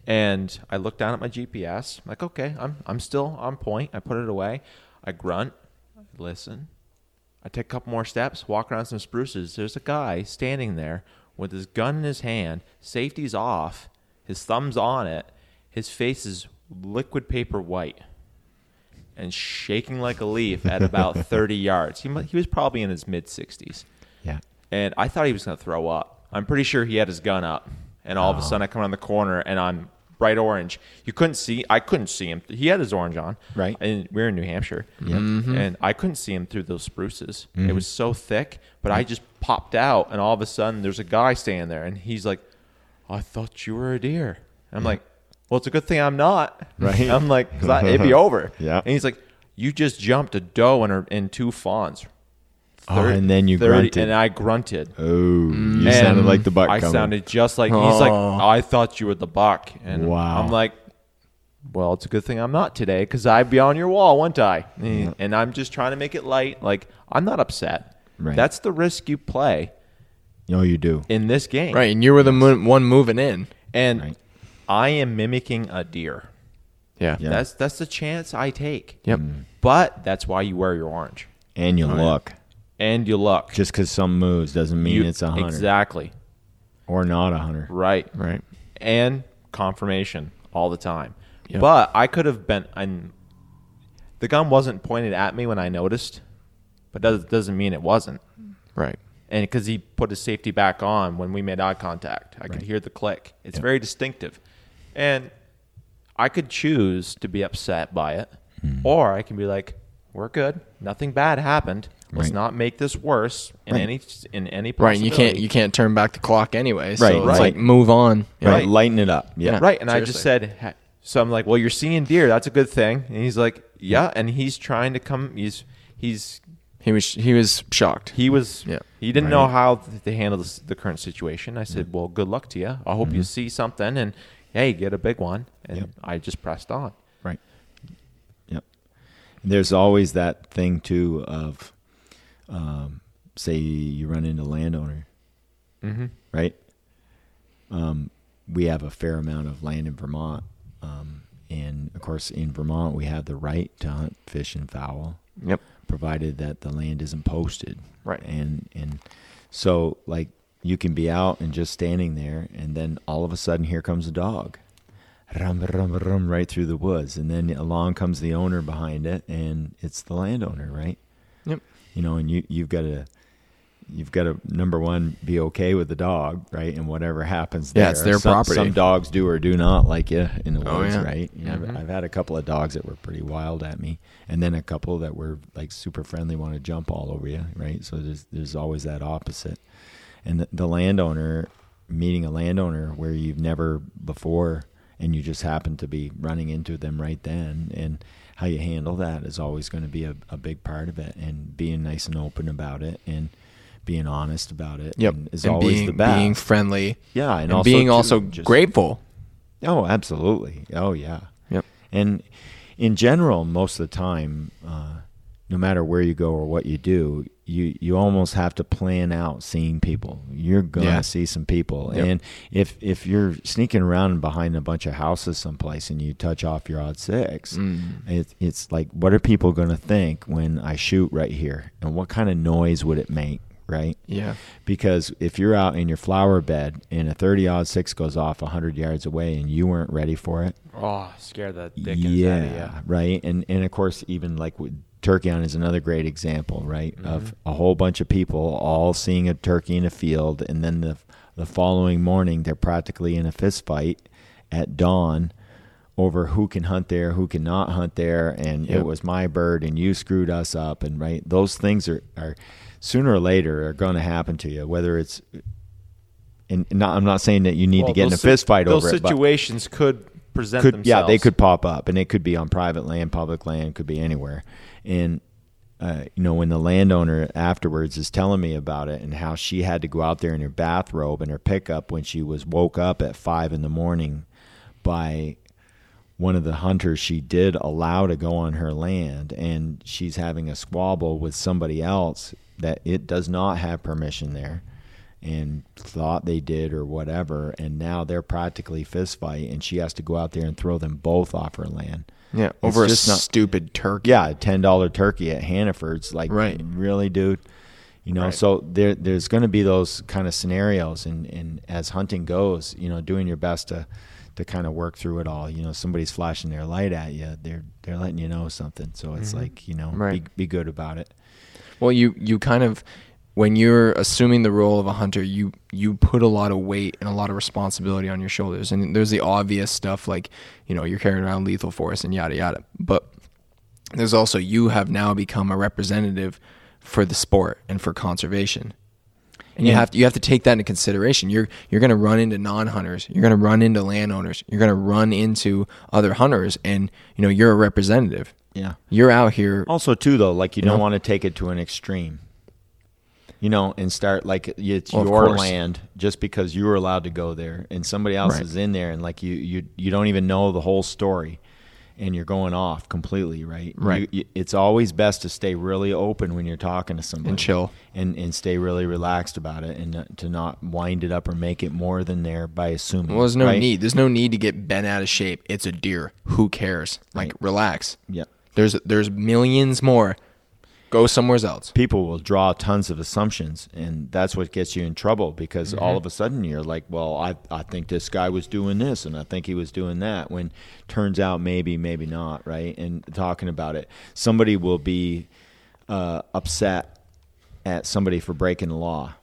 and I look down at my GPS. like, okay, I'm I'm still on point. I put it away. I grunt, I listen. I take a couple more steps, walk around some spruces. There's a guy standing there with his gun in his hand, safety's off, his thumb's on it, his face is liquid paper white and shaking like a leaf at about 30 yards. He, he was probably in his mid 60s. Yeah. And I thought he was going to throw up. I'm pretty sure he had his gun up. And all of a oh. sudden I come around the corner and I'm bright orange. You couldn't see, I couldn't see him. He had his orange on. Right. And we are in New Hampshire. Mm-hmm. And I couldn't see him through those spruces. It mm-hmm. was so thick, but I just popped out and all of a sudden there's a guy standing there and he's like, I thought you were a deer. And I'm like, well, it's a good thing I'm not. Right. I'm like, because it'd be over. Yeah. And he's like, you just jumped a doe and, her, and two fawns. Oh, and then you 30 grunted. And I grunted. Oh, you mm. And sounded like the buck I coming. sounded just like he's like, Oh. I thought you were the buck, and Wow. I'm like, well, it's a good thing I'm not today because I'd be on your wall, wouldn't I? And- And I'm just trying to make it light. Like I'm not upset. Right. That's the risk you play oh, you do. in this game, Right, and you were the mo- one moving in. And Right. I am mimicking a deer. Yeah. Yeah. That's that's the chance I take. Yep. Mm-hmm. But that's why you wear your orange And you oh, look. and you look. Just because some moves doesn't mean You- it's a hunter Exactly. or not a hunter. Right. Right. and confirmation all the time. Yep. But I could have been. I'm, the gun wasn't pointed at me when I noticed, but does, doesn't mean it wasn't. Right. And because he put his safety back on when we made eye contact, I could hear the click. It's Yep. very distinctive, and I could choose to be upset by it, Hmm. or I can be like, "We're good. Nothing bad happened. Let's Right. not make this worse in Right. any in any Right. You can't you can't turn back the clock anyway. So Right, it's right. like move on. Right. Right. Lighten it up. Yeah. Yeah. Right. And I just said, ha- so I'm like, well, you're seeing deer. That's a good thing. And he's like, yeah. And he's trying to come. He's he's He was he was shocked. he was Yeah. he didn't know how th- to handle this, the current situation. I said, well, good luck to you. I hope you see something and hey, get a big one. And Yep. I just pressed on. Right. Yep. There's always that thing too of, um, say you run into landowner, Mm-hmm. right? Um, we have a fair amount of land in Vermont, um, and of course in Vermont we have the right to hunt fish and fowl, Yep. Provided that the land isn't posted. Right. And and so like you can be out and just standing there, and then all of a sudden here comes a dog, rum rum rum right through the woods, and then along comes the owner behind it, and it's the landowner, right? Yep. You know, and you you've got to. You've got to number one be okay with the dog, right? And whatever happens, Yeah, it's their some, property. Some dogs do or do not like you in the Oh, woods, yeah. right? You know, I've-. Mm-hmm. I've had a couple of dogs that were pretty wild at me, and then a couple that were like super friendly, want to jump all over you, right? So there's there's always that opposite, and the, the landowner meeting a landowner where you've never before, and you just happen to be running into them right then, and how you handle that is always going to be a, a big part of it, and being nice and open about it, and being honest about it, Yep. and is and always being, the best. being friendly. yeah, and, And, also being also just- grateful. Oh, absolutely. Oh, yeah. Yep. And in general, most of the time, uh, no matter where you go or what you do, you you almost have to plan out seeing people. You're gonna Yeah. see some people, Yep. and if if you're sneaking around behind a bunch of houses someplace and you touch off your odd six, Mm. it, it's like, what are people gonna think when I shoot right here, and what kind of noise would it make, right? Yeah. because if you're out in your flower bed and a 30 odd six goes off 100 yards away and you weren't ready for it Oh, scare the dickens yeah, out of you. right and and of course even like with turkey hunt is another great example right Mm-hmm. of a whole bunch of people all seeing a turkey in a field and then the the following morning they're practically in a fist fight at dawn over who can hunt there, who cannot hunt there, and Yep. it was my bird, and you screwed us up, and right, those things are, are sooner or later are going to happen to you. Whether it's, and not, I'm not saying that you need Well, to get in a those fist fight Those over it, but situations could present could themselves. yeah they could pop up and it could be on private land public land could be anywhere and uh, you know when the landowner afterwards is telling me about it and how she had to go out there in her bathrobe and her pickup when she was woke up at five in the morning by one of the hunters she did allow to go on her land and she's having a squabble with somebody else that it does not have permission there and thought they did or whatever, and now they're practically fist fight, and she has to go out there and throw them both off her land. Yeah, It's over a not- stupid turkey. Yeah, a ten dollar turkey at Hannaford's, like Right. really, dude. You know, Right. so there there's going to be those kind of scenarios, and and as hunting goes, you know, doing your best to to kind of work through it all. You know, somebody's flashing their light at you, they're they're letting you know something. So it's like you know, Mm-hmm. Right. be be good about it. Well, you you kind of when you're assuming the role of a hunter, you you put a lot of weight and a lot of responsibility on your shoulders. And there's the obvious stuff like, you know, you're carrying around lethal force and yada yada. But there's also you have now become a representative for the sport and for conservation. And you have to, you have to take that into consideration. You're you're going to run into non-hunters. You're going to run into landowners. You're going to run into other hunters and you know, you're a representative. Yeah. You're out here Also, too, though, like you You don't know? want to take it to an extreme. You know, and start like it's Well, your land just because you were allowed to go there, and somebody else Right. is in there, and like you, you, you don't even know the whole story, and you're going off completely, right? Right. You, you, it's always best to stay really open when you're talking to somebody and chill. and and stay really relaxed about it, and not- to not wind it up or make it more than there by assuming. Well, there's no right? need. There's no need to get bent out of shape. It's a deer. Who cares? Like, Right. relax. Yeah. There's there's millions more. Go somewhere else. people will draw tons of assumptions and that's what gets you in trouble because all of a sudden you're like well I, I think this guy was doing this and i think he was doing that when turns out maybe maybe not right and talking about it somebody will be uh, upset at somebody for breaking the law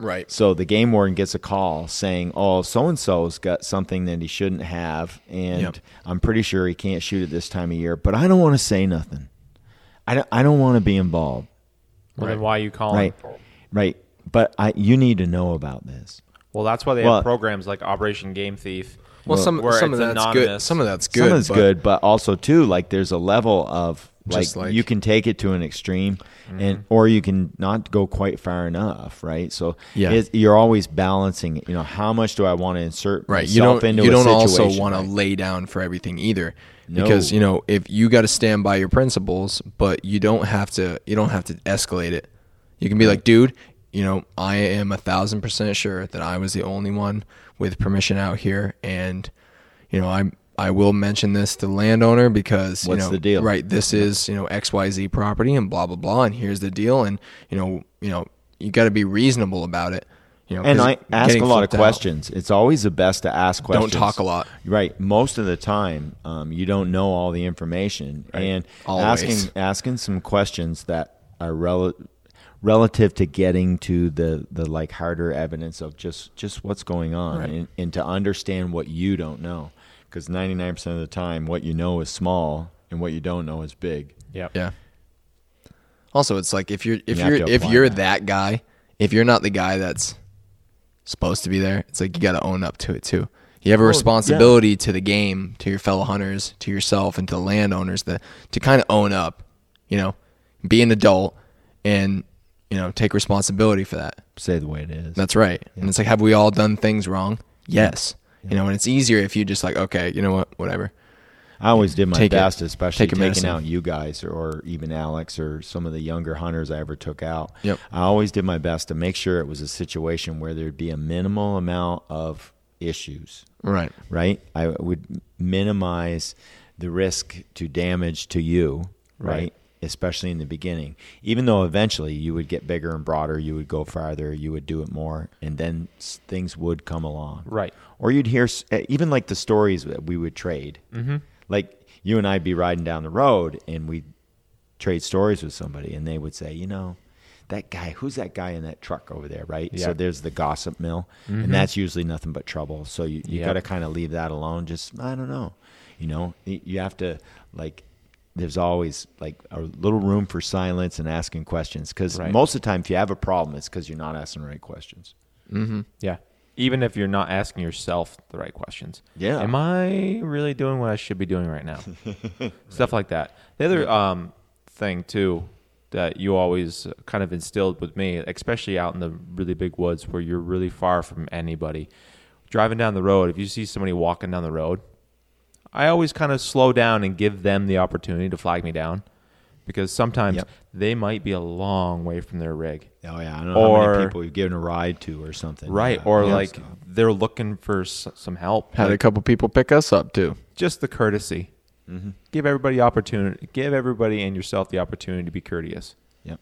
Right. so the game warden gets a call saying, "Oh, so and so's got something that he shouldn't have, and Yep. I'm pretty sure he can't shoot at this time of year." But I don't want to say nothing. I don't. I don't want to be involved. Well, then why are you calling? Right. Right. But I. You need to know about this. Well, that's why they Well- have programs like Operation Game Thief. Well, some where some of it's that's good. Some of that's good. Some is but- good, but also too like there's a level of like, like- you can take it to an extreme, Mm-hmm. and or you can not go quite far enough, right? So Yeah. it, you're always balancing. You know, how much do I want to insert Right. You don't. into You don't also want to lay down for everything either, No. because you know if you got to stand by your principles, but you don't have to. You don't have to escalate it. You can be like, dude, you know, I am a thousand percent sure that I was the only one with permission out here, and you know, I'm. I will mention this to the landowner because you What's know, the deal? Right, this is you know X Y Z property and blah blah blah, and here's the deal, and you know, you know, you got to be reasonable about it. You know, and I ask a lot of flipped out- questions. It's always the best to ask questions. Don't talk a lot. Right. Most of the time, um, you don't know all the information, and Always. asking asking some questions that are rel- relative to getting to the the like harder evidence of just just what's going on, Right. and, and to understand what you don't know, because ninety nine percent of the time, what you know is small, and what you don't know is big. Yep. Yeah. Also, it's like if you're if you you're if you're that. that guy, if you're not the guy that's supposed to be there, it's like you got to own up to it too. You have a Well, responsibility to the game, to your fellow hunters, to yourself, and to the landowners that to kind of own up. You know, be an adult and you know take responsibility for that. Say the way it is. That's right. And it's like, have we all done things wrong? Yes. You know, and it's easier if you just like, okay, you know what, whatever. I always did my Take it. best, especially Take taking medicine. out you guys or, or even Alex or some of the younger hunters I ever took out. Yep. I always did my best to make sure it was a situation where there'd be a minimal amount of issues, Right. right? I would minimize the risk to damage to you, right? Right. Especially in the beginning. Even though eventually you would get bigger and broader, you would go farther, you would do it more, and then things would come along Right. or you'd hear even like the stories that we would trade. Mm-hmm. Like you and I'd be riding down the road and we'd trade stories with somebody, and they would say, you know, that guy, who's that guy in that truck over there, right? Yeah. So there's the gossip mill, and that's usually nothing but trouble. So you, you got to kind of leave that alone. Just I don't know, you know, you have to like. There's always like a little room for silence and asking questions because Right. most of the time, if you have a problem, it's because you're not asking the right questions. Yeah. Even if you're not asking yourself the right questions. Yeah. Am I really doing what I should be doing right now? Stuff like that. The other um, thing too that you always kind of instilled with me, especially out in the really big woods where you're really far from anybody. Driving down the road, if you see somebody walking down the road, I always kind of slow down and give them the opportunity to flag me down because sometimes Yep. they might be a long way from their rig. Oh yeah, I don't know how Or- many people you've given a ride to or something. Right. Yeah, or yeah, like so- they're looking for s- some help. Had a couple people pick us up too. just the courtesy. Mm-hmm. Give everybody opportunity. Give everybody and yourself the opportunity to be courteous. Yep.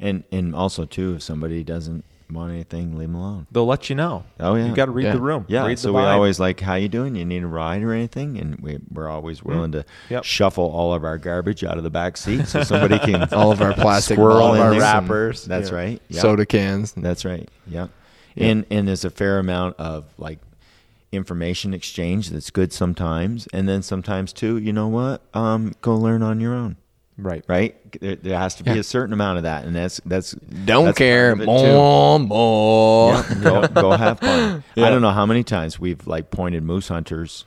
And and also too, if somebody doesn't want anything, leave them alone. They'll let you know. Oh, yeah. You got to read Yeah. the room. Yeah. Read so the we always like, how you doing? You need a ride or anything? And we we're always willing to Yep. shuffle all of our garbage out of the back seat so somebody can All of our plastic squirrel bottles in and wrappers. That's Yeah. right. Yep. soda cans. That's right. Yep. Yeah. And and there's a fair amount of like information exchange that's good sometimes, and then sometimes too. You know what? Um, go learn on your own. Right. Right. There, there has to be Yeah. a certain amount of that, and that's that's Don't that's care. part of it, too. More, more. Yeah, go, go have fun. Yeah. I don't know how many times we've like pointed moose hunters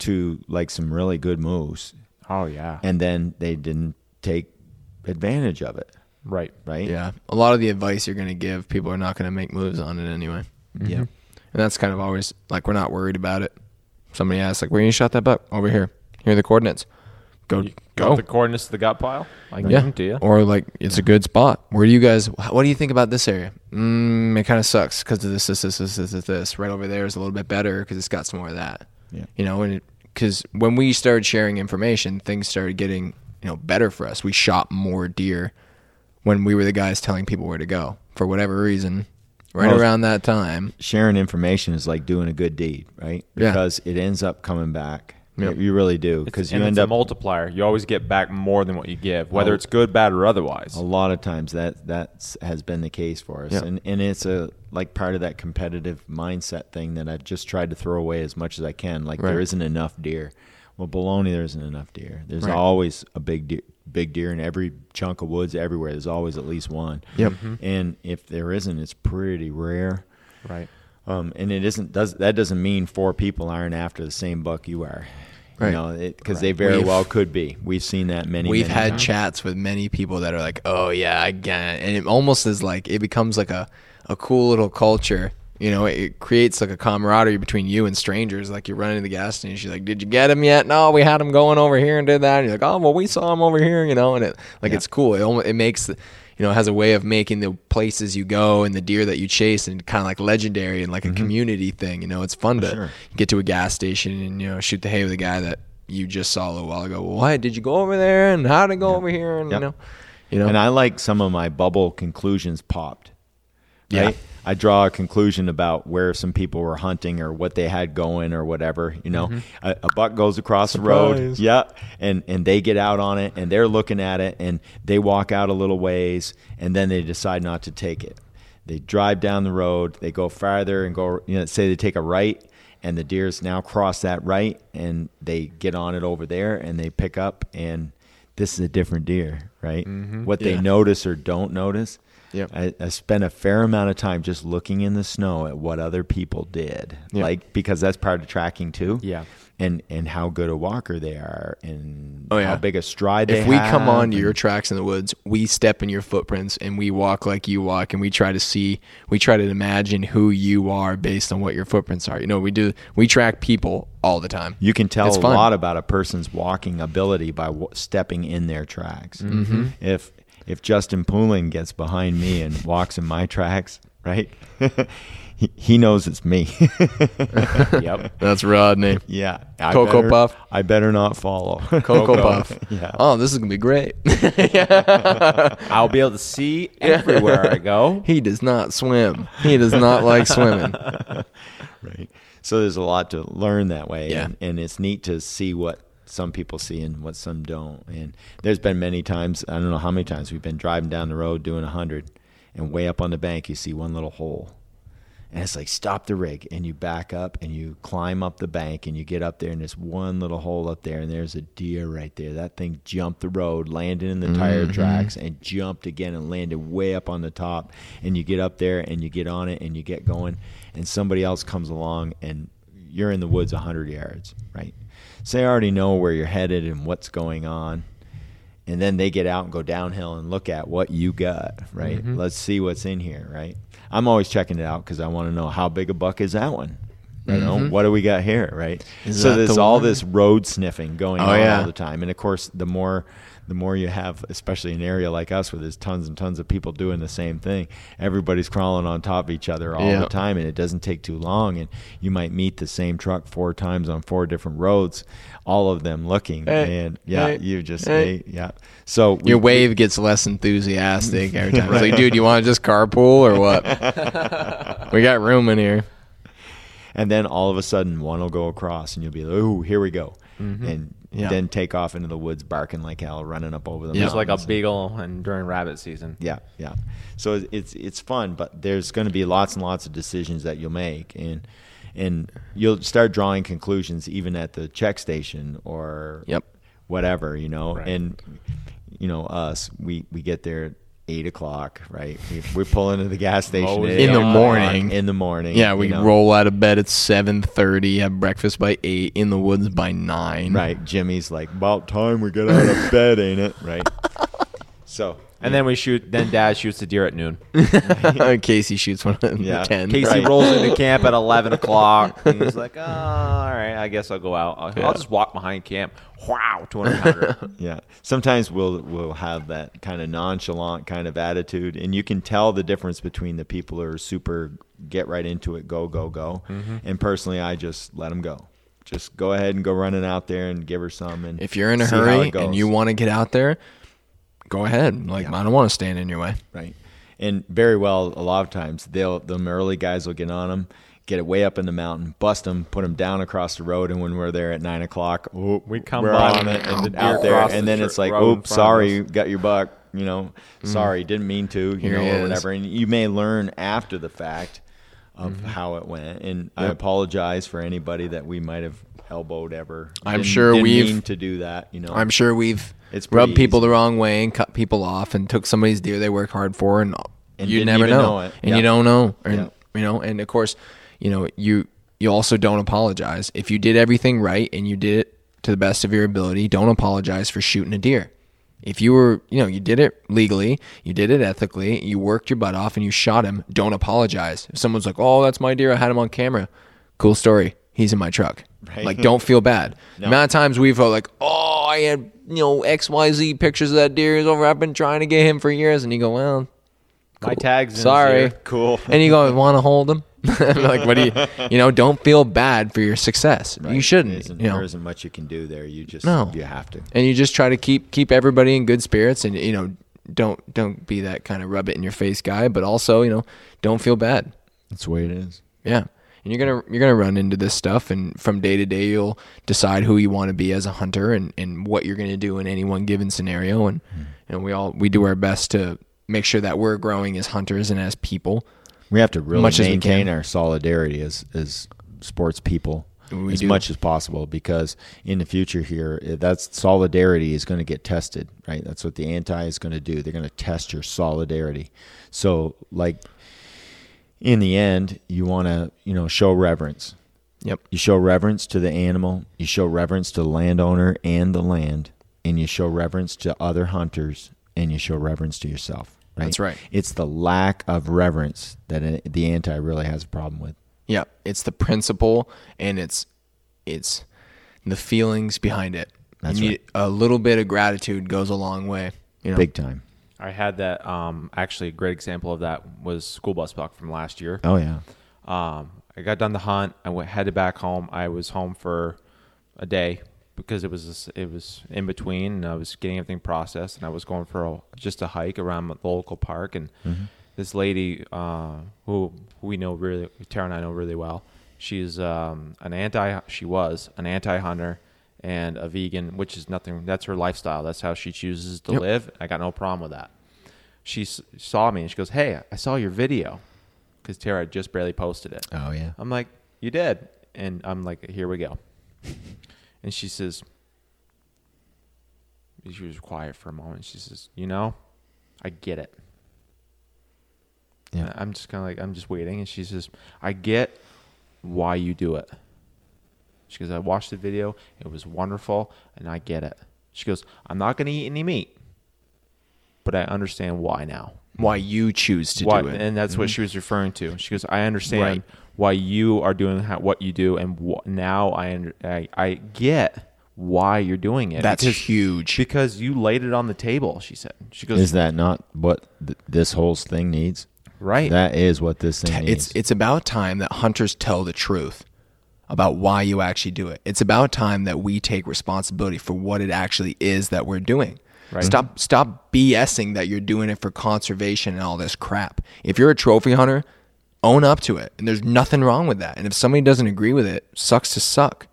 to like some really good moose, Oh yeah. and then they didn't take advantage of it. right. Right. Yeah, a lot of the advice you're going to give, people are not going to make moves on it anyway. Mm-hmm. Yeah. And that's kind of always like we're not worried about it. Somebody asks like, "Where you shot that buck?" Over here. Here are the coordinates. Go, You go. the coordinates to the gut pile. I can give yeah. them to you. Or like, it's a good spot. Where do you guys? What do you think about this area? Mm, it kind of sucks because of this, this, this, this, this, this, this. Right over there is a little bit better because it's got some more of that. Yeah. You know, and because when we started sharing information, things started getting you know better for us. We shot more deer when we were the guys telling people where to go for whatever reason. Right Well, around that time, Sharing information is like doing a good deed, right? Yeah. Because it ends up coming back. Yep. You really do. Because you end it's a up multiplier. You always get back more than what you give, whether Oh. it's good, bad, or otherwise. a lot of times that that has been the case for us Yeah. and and it's a like part of that competitive mindset thing that I've just tried to throw away as much as I can like there Right. isn't enough deer well baloney there isn't enough deer there's Right. always a big deer big deer in every chunk of woods everywhere there's always at least one Yep. and if there isn't it's pretty rare Right. um, and it isn't does that doesn't mean four people aren't after the same buck you are Right. you know because Right. they very We've- well could be we've seen that many times. we've many had times. chats with many people that are like, "Oh yeah, I get," it. and it almost is like it becomes like a a cool little culture. You know, it, it creates like a camaraderie between you and strangers. Like you're running to the gas station, she's like, "Did you get him yet?" No, we had him going over here and did that. And you're like, "Oh, well, we saw him over here." You know, and it like Yeah. it's cool. It almost, it makes you know, has a way of making the places you go and the deer that you chase and kind of like legendary and like a community thing. You know, it's fun to Mm-hmm. sure. get to a gas station and you know shoot the hay with a guy that you just saw a little while ago. Well, why did you go over there and how did it go over here? And Yep. you know, you know, And I like some of my bubble conclusions popped. Yeah. I draw a conclusion about where some people were hunting or what they had going or whatever. You know, a, a buck goes across the road. Mm-hmm. Yeah. And, and they get out on it and they're looking at it and they walk out a little ways and then they decide not to take it. They drive down the road, they go farther and go, you know, say they take a right and the deers now cross that right and they get on it over there and they pick up and this is a different deer, right? What they notice or don't notice. Yep. I, I spent a fair amount of time just looking in the snow at what other people did, Yep. like because that's part of tracking too. Yeah. and and how good a walker they are, and Oh, yeah. how big a stride they if we have, come on your tracks in the woods, we step in your footprints and we walk like you walk, and we try to see, we try to imagine who you are based on what your footprints are. You know, we do, we track people all the time. You can tell It's a fun. lot about a person's walking ability by w- stepping in their tracks. Mm-hmm. If if Justin Poulin gets behind me and walks in my tracks, right? he, he knows it's me. Yep. That's Rodney. yeah, I Cocoa better- Puff. I better not follow. Cocoa Puff. Yeah. Oh, this is gonna be great. I'll be able to see everywhere I go. he does not swim. He does not like swimming. right. So there's a lot to learn that way, Yeah. and, and it's neat to see what some people see and what some don't. And there's been many times I don't know how many times we've been driving down the road doing a hundred, and way up on the bank you see one little hole, and it's like stop the rig, and you back up and you climb up the bank and you get up there, and there's one little hole up there, and there's a deer right there. That thing jumped the road, landed in the tire mm-hmm. tracks, and jumped again and landed way up on the top. And you get up there and you get on it and you get going, and somebody else comes along and you're in the woods 100 yards, right? So they already know where you're headed and what's going on. And then they get out and go downhill and look at what you got, right? Mm-hmm. Let's see what's in here, right? I'm always checking it out because I want to know how big a buck is that one. You know, what do we got here, right? Mm-hmm. Is so there's the all this road sniffing going Oh, on yeah. all the time, and of course, the more the more you have, especially an area like us where there's tons and tons of people doing the same thing. Everybody's crawling on top of each other all Yeah. the time, and it doesn't take too long. And you might meet the same truck four times on four different roads, all of them looking, Hey, and yeah, hey, you just hey. yeah. So we- Your wave gets less enthusiastic every time. It's like, dude, you want to just carpool or what? we got room in here. and then all of a sudden one will go across, and you'll be like, "Oh, here we go," mm-hmm. and Yeah. then take off into the woods, barking like hell, running up over the Yeah. Just like a beagle and during rabbit season. Yeah, yeah. So it's it's fun, but there's going to be lots and lots of decisions that you'll make, and and you'll start drawing conclusions even at the check station or Yep. whatever, you know. Right. And you know us, we we get there at eight o'clock, right? We, we're pulling into the gas station Always at In eight the o'clock morning. In the morning, Yeah, we you know. roll out of bed at seven thirty, have breakfast by eight, in the woods by nine. Right, Jimmy's like, about time we get out of bed, ain't it? Right. So And then we shoot. Then Dad shoots the deer at noon. Casey shoots one at Yeah. ten. Casey Right. rolls into camp at eleven o'clock. And he's like, "Oh, all right, I guess I'll go out. I'll, Yeah. I'll just walk behind camp." Wow, two hundred pounder. Yeah. Sometimes we'll we'll have that kind of nonchalant kind of attitude, and you can tell the difference between the people who are super get right into it, go go go, Mm-hmm. and personally, I just let them go. Just go ahead and go running out there and give her some. And If you're in a hurry and you want to get out there, go ahead. Like Yeah. I don't want to stand in your way. right, and very well, a lot of times they'll them early guys will get on them. Get it way up in the mountain, bust them, put them down across the road, and when we're there at nine o'clock, oh, We come we're by on it, and and out deer there, and the then tr- it's like, road in oops, sorry, us. got your buck, you know, mm-hmm. sorry, didn't mean to, you Here know, or whatever. And you may learn after the fact of mm-hmm. how it went. And I apologize for anybody that we might have elbowed ever. I'm Didn't- sure didn't we've- mean to do that. You know, I'm sure we've It's rubbed people easy. the wrong way and cut people off and took somebody's deer they work hard for and, And you never know, know and Yeah. you don't know. And Yeah. you know and of course you know you you also don't apologize. If you did everything right and you did it to the best of your ability don't apologize for shooting a deer. If you were you know you did it legally you did it ethically you worked your butt off and you shot him don't apologize. If someone's like oh that's my deer. I had him on camera. Cool story. He's in my truck. Right. like don't feel bad. No. the amount of times we felt like oh i had you know xyz pictures of that deer is over i've been trying to get him for years and you go well My tags. sorry cool. and you go want to hold him like what do you you know don't feel bad for your success you shouldn't There isn't, you know there isn't much you can do there. You just No. you have to. and you just try to keep keep everybody in good spirits and you know don't don't be that kind of rub it in your face guy but also you know don't feel bad That's the way it is. yeah and you're gonna you're gonna run into this stuff and from day to day you'll decide who you want to be as a hunter and and what you're gonna do in any one given scenario and you know we all we do our best to make sure that we're growing as hunters and as people We have to really Much maintain our solidarity as as sports people We as do. much as possible because in the future here, eh, that's solidarity is going to get tested, right? That's what the anti is going to do. They're going to test your solidarity. So, like in the end, you want to you know show reverence. yep You show reverence to the animal. You show reverence to the landowner and the land, and you show reverence to other hunters, and you show reverence to yourself. Right? That's right. It's the lack of reverence that uh, the anti really has a problem with. Yeah, it's the principle and it's it's the feelings behind it. That's right. A little bit of gratitude goes a long way. You know? Big time. I had that. Um, actually, a great example of that was school bus buck from last year. Oh yeah. Um, I got done the hunt. I went headed back home. I was home for a day because it was it was in between, and I was getting everything processed, and I was going for a, just a hike around the local park, and this lady uh, who who we know really, Tara and I know really well. She's um, an anti. She was an anti-hunter and a vegan, which is nothing. That's her lifestyle. That's how she chooses to Yep. live. I got no problem with that. She s- saw me and she goes, "Hey, I saw your video." because Tara just barely posted it. Oh yeah. I'm like, you did, and I'm like, here we go. And she says, she was quiet for a moment. She says, you know, I get it. Yeah. And I'm just kind of like, I'm just waiting, and she says, I get why you do it. She goes, I watched the video. It was wonderful, and I get it. She goes, I'm not going to eat any meat, but I understand why now. Why you choose to Why- do it. Mm-hmm. And that's what she was referring to. She goes, I understand Right. why you are doing how, what you do, and wh- now I, under, I I get why you're doing it. That's because, huge. because you laid it on the table. She said. She goes, Is that not what th- this whole thing needs? right? That is what this thing needs. it's it's about time that hunters tell the truth about why you actually do it. It's about time that we take responsibility for what it actually is that we're doing. Right. Stop stop BSing that you're doing it for conservation and all this crap. If you're a trophy hunter, own up to it. And there's nothing wrong with that. And if somebody doesn't agree with it, sucks to suck.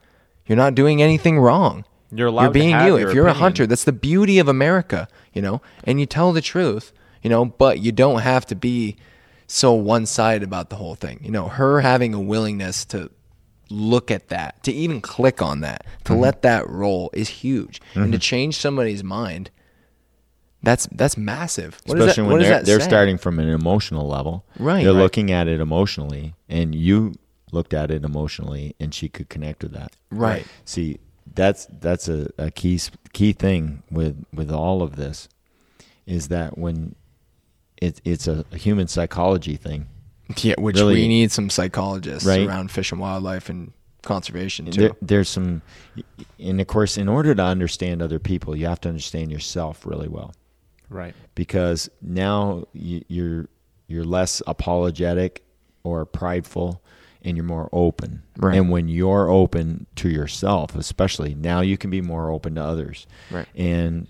You're not doing anything wrong. You're allowed You're to being have you. If you're a hunter, that's the beauty of America, you know. And you tell the truth, you know, but you don't have to be so one-sided about the whole thing. You know, her having a willingness to look at that, to even click on that, to Mm-hmm. let that roll is huge. And to change somebody's mind, that's that's massive. What Especially that, when they're, they're starting from an emotional level. Right. They're Right. looking at it emotionally, and you looked at it emotionally, and she could connect with that. Right. See, that's that's a, a key key thing with with all of this, is that when it, it's a, a human psychology thing. Yeah, which really- we need some psychologists Right. around fish and wildlife and conservation too. There, there's some, and of course, in order to understand other people, you have to understand yourself really well. right. because now you, you're you're less apologetic or prideful and you're more open Right. and when you're open to yourself especially now you can be more open to others Right. and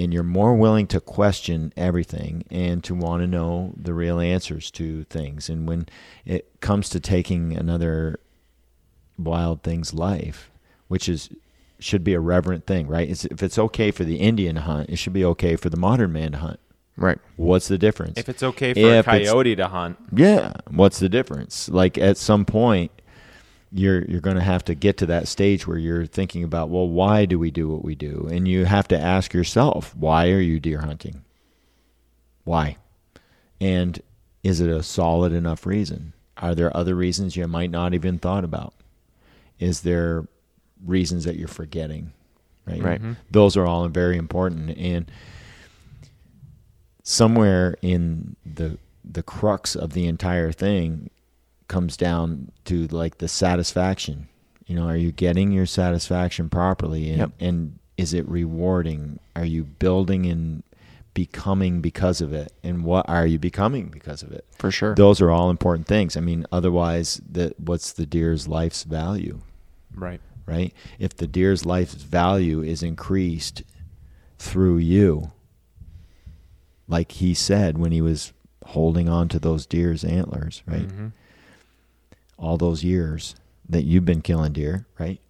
and you're more willing to question everything and to want to know the real answers to things. And when it comes to taking another wild thing's life which is should be a reverent thing right? It's, if it's okay for the indian to hunt it should be okay for the modern man to hunt. Right. what's the difference? If it's okay for If a coyote to hunt, yeah. What's the difference? Like at some point you're you're going to have to get to that stage where you're thinking about well why do we do what we do? And you have to ask yourself why are you deer hunting? Why? And is it a solid enough reason? Are there other reasons you might not even thought about? Is there reasons that you're forgetting right? Right. Mm-hmm. those are all very important. And somewhere in the the crux of the entire thing comes down to like the satisfaction you know are you getting your satisfaction properly and, Yep. and is it rewarding are you building and becoming because of it and what are you becoming because of it For sure. those are all important things i mean otherwise that what's the deer's life's value right? right? If the deer's life's value is increased through you, like he said when he was holding on to those deer's antlers, right? Mm-hmm. All those years that you've been killing deer, right?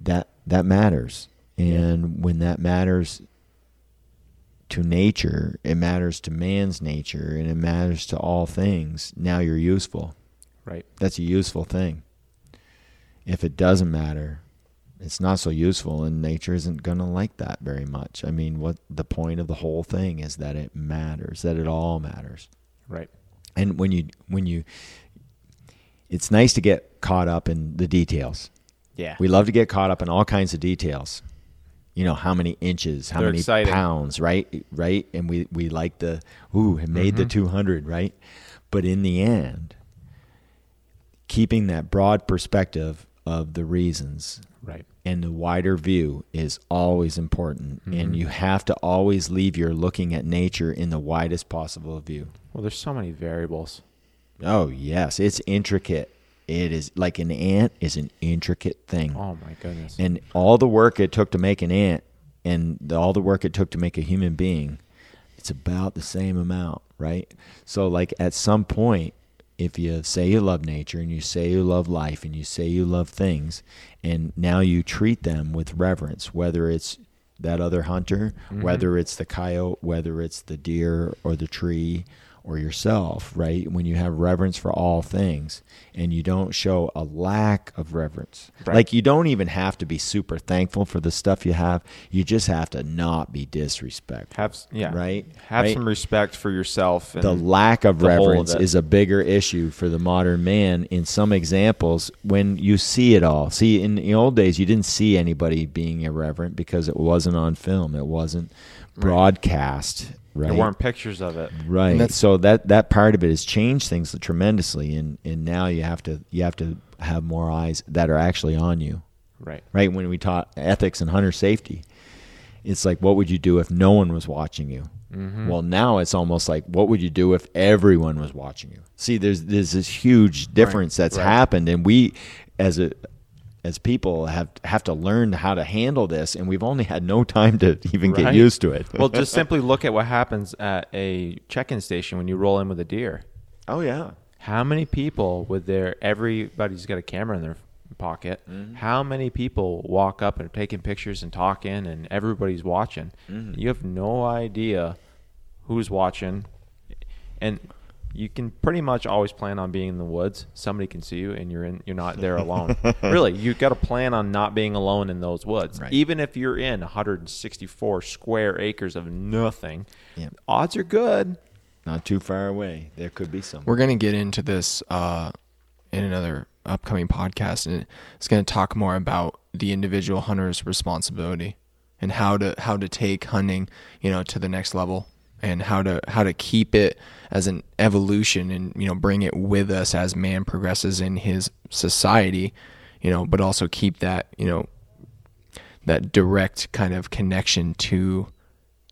That that matters. And when that matters to nature, it matters to man's nature and it matters to all things. Now you're useful Right. that's a useful thing. If it doesn't matter, it's not so useful, and nature isn't going to like that very much. I mean, what the point of the whole thing is that it matters, that it all matters. Right. And when you when you, it's nice to get caught up in the details. Yeah. We love to get caught up in all kinds of details. You know, how many inches, how They're many exciting. pounds, right? Right? And we, we like the, ooh, it made Mm-hmm. the 200, right? But in the end, keeping that broad perspective of the reasons right. and the wider view is always important. Mm-hmm. And you have to always leave your looking at nature in the widest possible view. Well, there's so many variables. Oh, yes. It's intricate. It is like an ant is an intricate thing Oh my goodness. and all the work it took to make an ant and the, all the work it took to make a human being it's about the same amount right so like at some point if you say you love nature and you say you love life and you say you love things and now you treat them with reverence whether it's that other hunter mm-hmm. whether it's the coyote whether it's the deer or the tree or yourself right when you have reverence for all things and you don't show a lack of reverence Right. like you don't even have to be super thankful for the stuff you have you just have to not be disrespectful have yeah. Right? Have Right. some respect for yourself. And the lack of the of reverence it. is a bigger issue for the modern man in some examples when you see it all see in the old days you didn't see anybody being irreverent because it wasn't on film it wasn't broadcast right There weren't pictures of it. right And so that that part of it has changed things tremendously and and now you have to you have to have more eyes that are actually on you Right. right? When we taught ethics and hunter safety, it's like, what would you do if no one was watching you? Mm-hmm. Well, now it's almost like, what would you do if everyone was watching you? See, there's there's this huge difference that's right. happened, and we, as a as people, have have to learn how to handle this, and we've only had no time to even get used to it. well, just simply look at what happens at a check-in station when you roll in with a deer. oh yeah, How many people with their everybody's got a camera in their pocket? Mm-hmm. How many people walk up and are taking pictures and talking, and everybody's watching? Mm-hmm. You have no idea who's watching, and you can pretty much always plan on being in the woods. Somebody can see you, and you're in. You're not there alone. really, you've got to plan on not being alone in those woods, Right. even if you're in 164 square acres of nothing. Yeah. Odds are good. not too far away. There could be some. We're gonna get into this uh, in another upcoming podcast, and it's gonna talk more about the individual hunter's responsibility and how to how to take hunting, you know, to the next level, and how to how to keep it as an evolution, and you know, bring it with us as man progresses in his society, you know, but also keep that you know that direct kind of connection to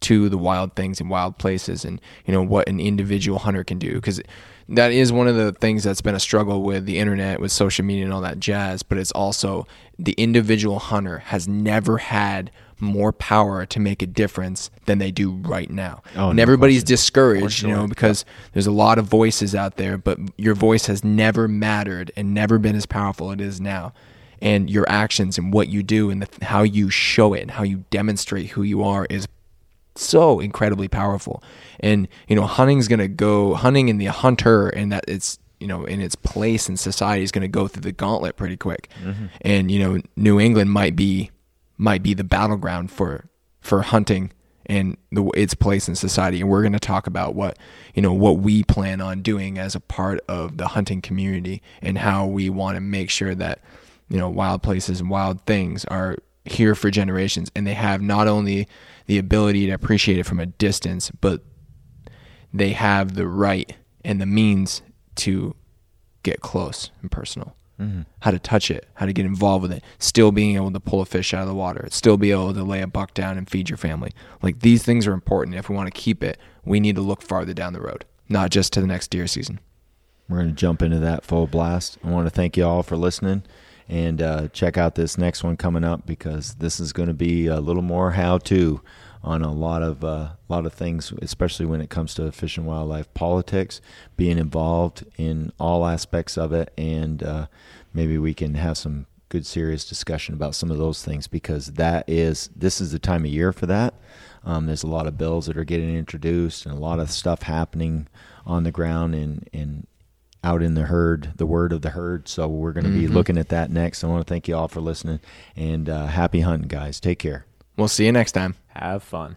to the wild things and wild places and you know what an individual hunter can do. Because that is one of the things that's been a struggle with the internet with social media and all that jazz but it's also the individual hunter has never had more power to make a difference than they do right now. Oh, and no everybody's question. discouraged you know because there's a lot of voices out there but your voice has never mattered and never been as powerful as it is now. And your actions and what you do and the, how you show it and how you demonstrate who you are is so incredibly powerful. And you know, hunting's going to go hunting and the hunter and that it's you know in its place in society is going to go through the gauntlet pretty quick. Mm-hmm. And you know, New England might be might be the battleground for for hunting and the, its place in society. And we're going to talk about what you know what we plan on doing as a part of the hunting community and how we want to make sure that you know wild places and wild things are here for generations and they have not only the ability to appreciate it from a distance but they have the right and the means to get close and personal. Mm-hmm. How to touch it how to get involved with it. Still being able to pull a fish out of the water. Still be able to lay a buck down and feed your family. Like these things are important. If we want to keep it we need to look farther down the road not just to the next deer season. We're going to jump into that full blast. I want to thank you all for listening and uh, check out this next one coming up because this is going to be a little more how to on a lot of uh, lot of things, especially when it comes to fish and wildlife politics, being involved in all aspects of it, and uh, maybe we can have some good serious discussion about some of those things because that is this is the time of year for that. Um, there's a lot of bills that are getting introduced and a lot of stuff happening on the ground and and out in the herd, the word of the herd. So we're going to be looking at that next. I want to thank you all for listening and uh, happy hunting, guys. Take care. we'll see you next time Have fun.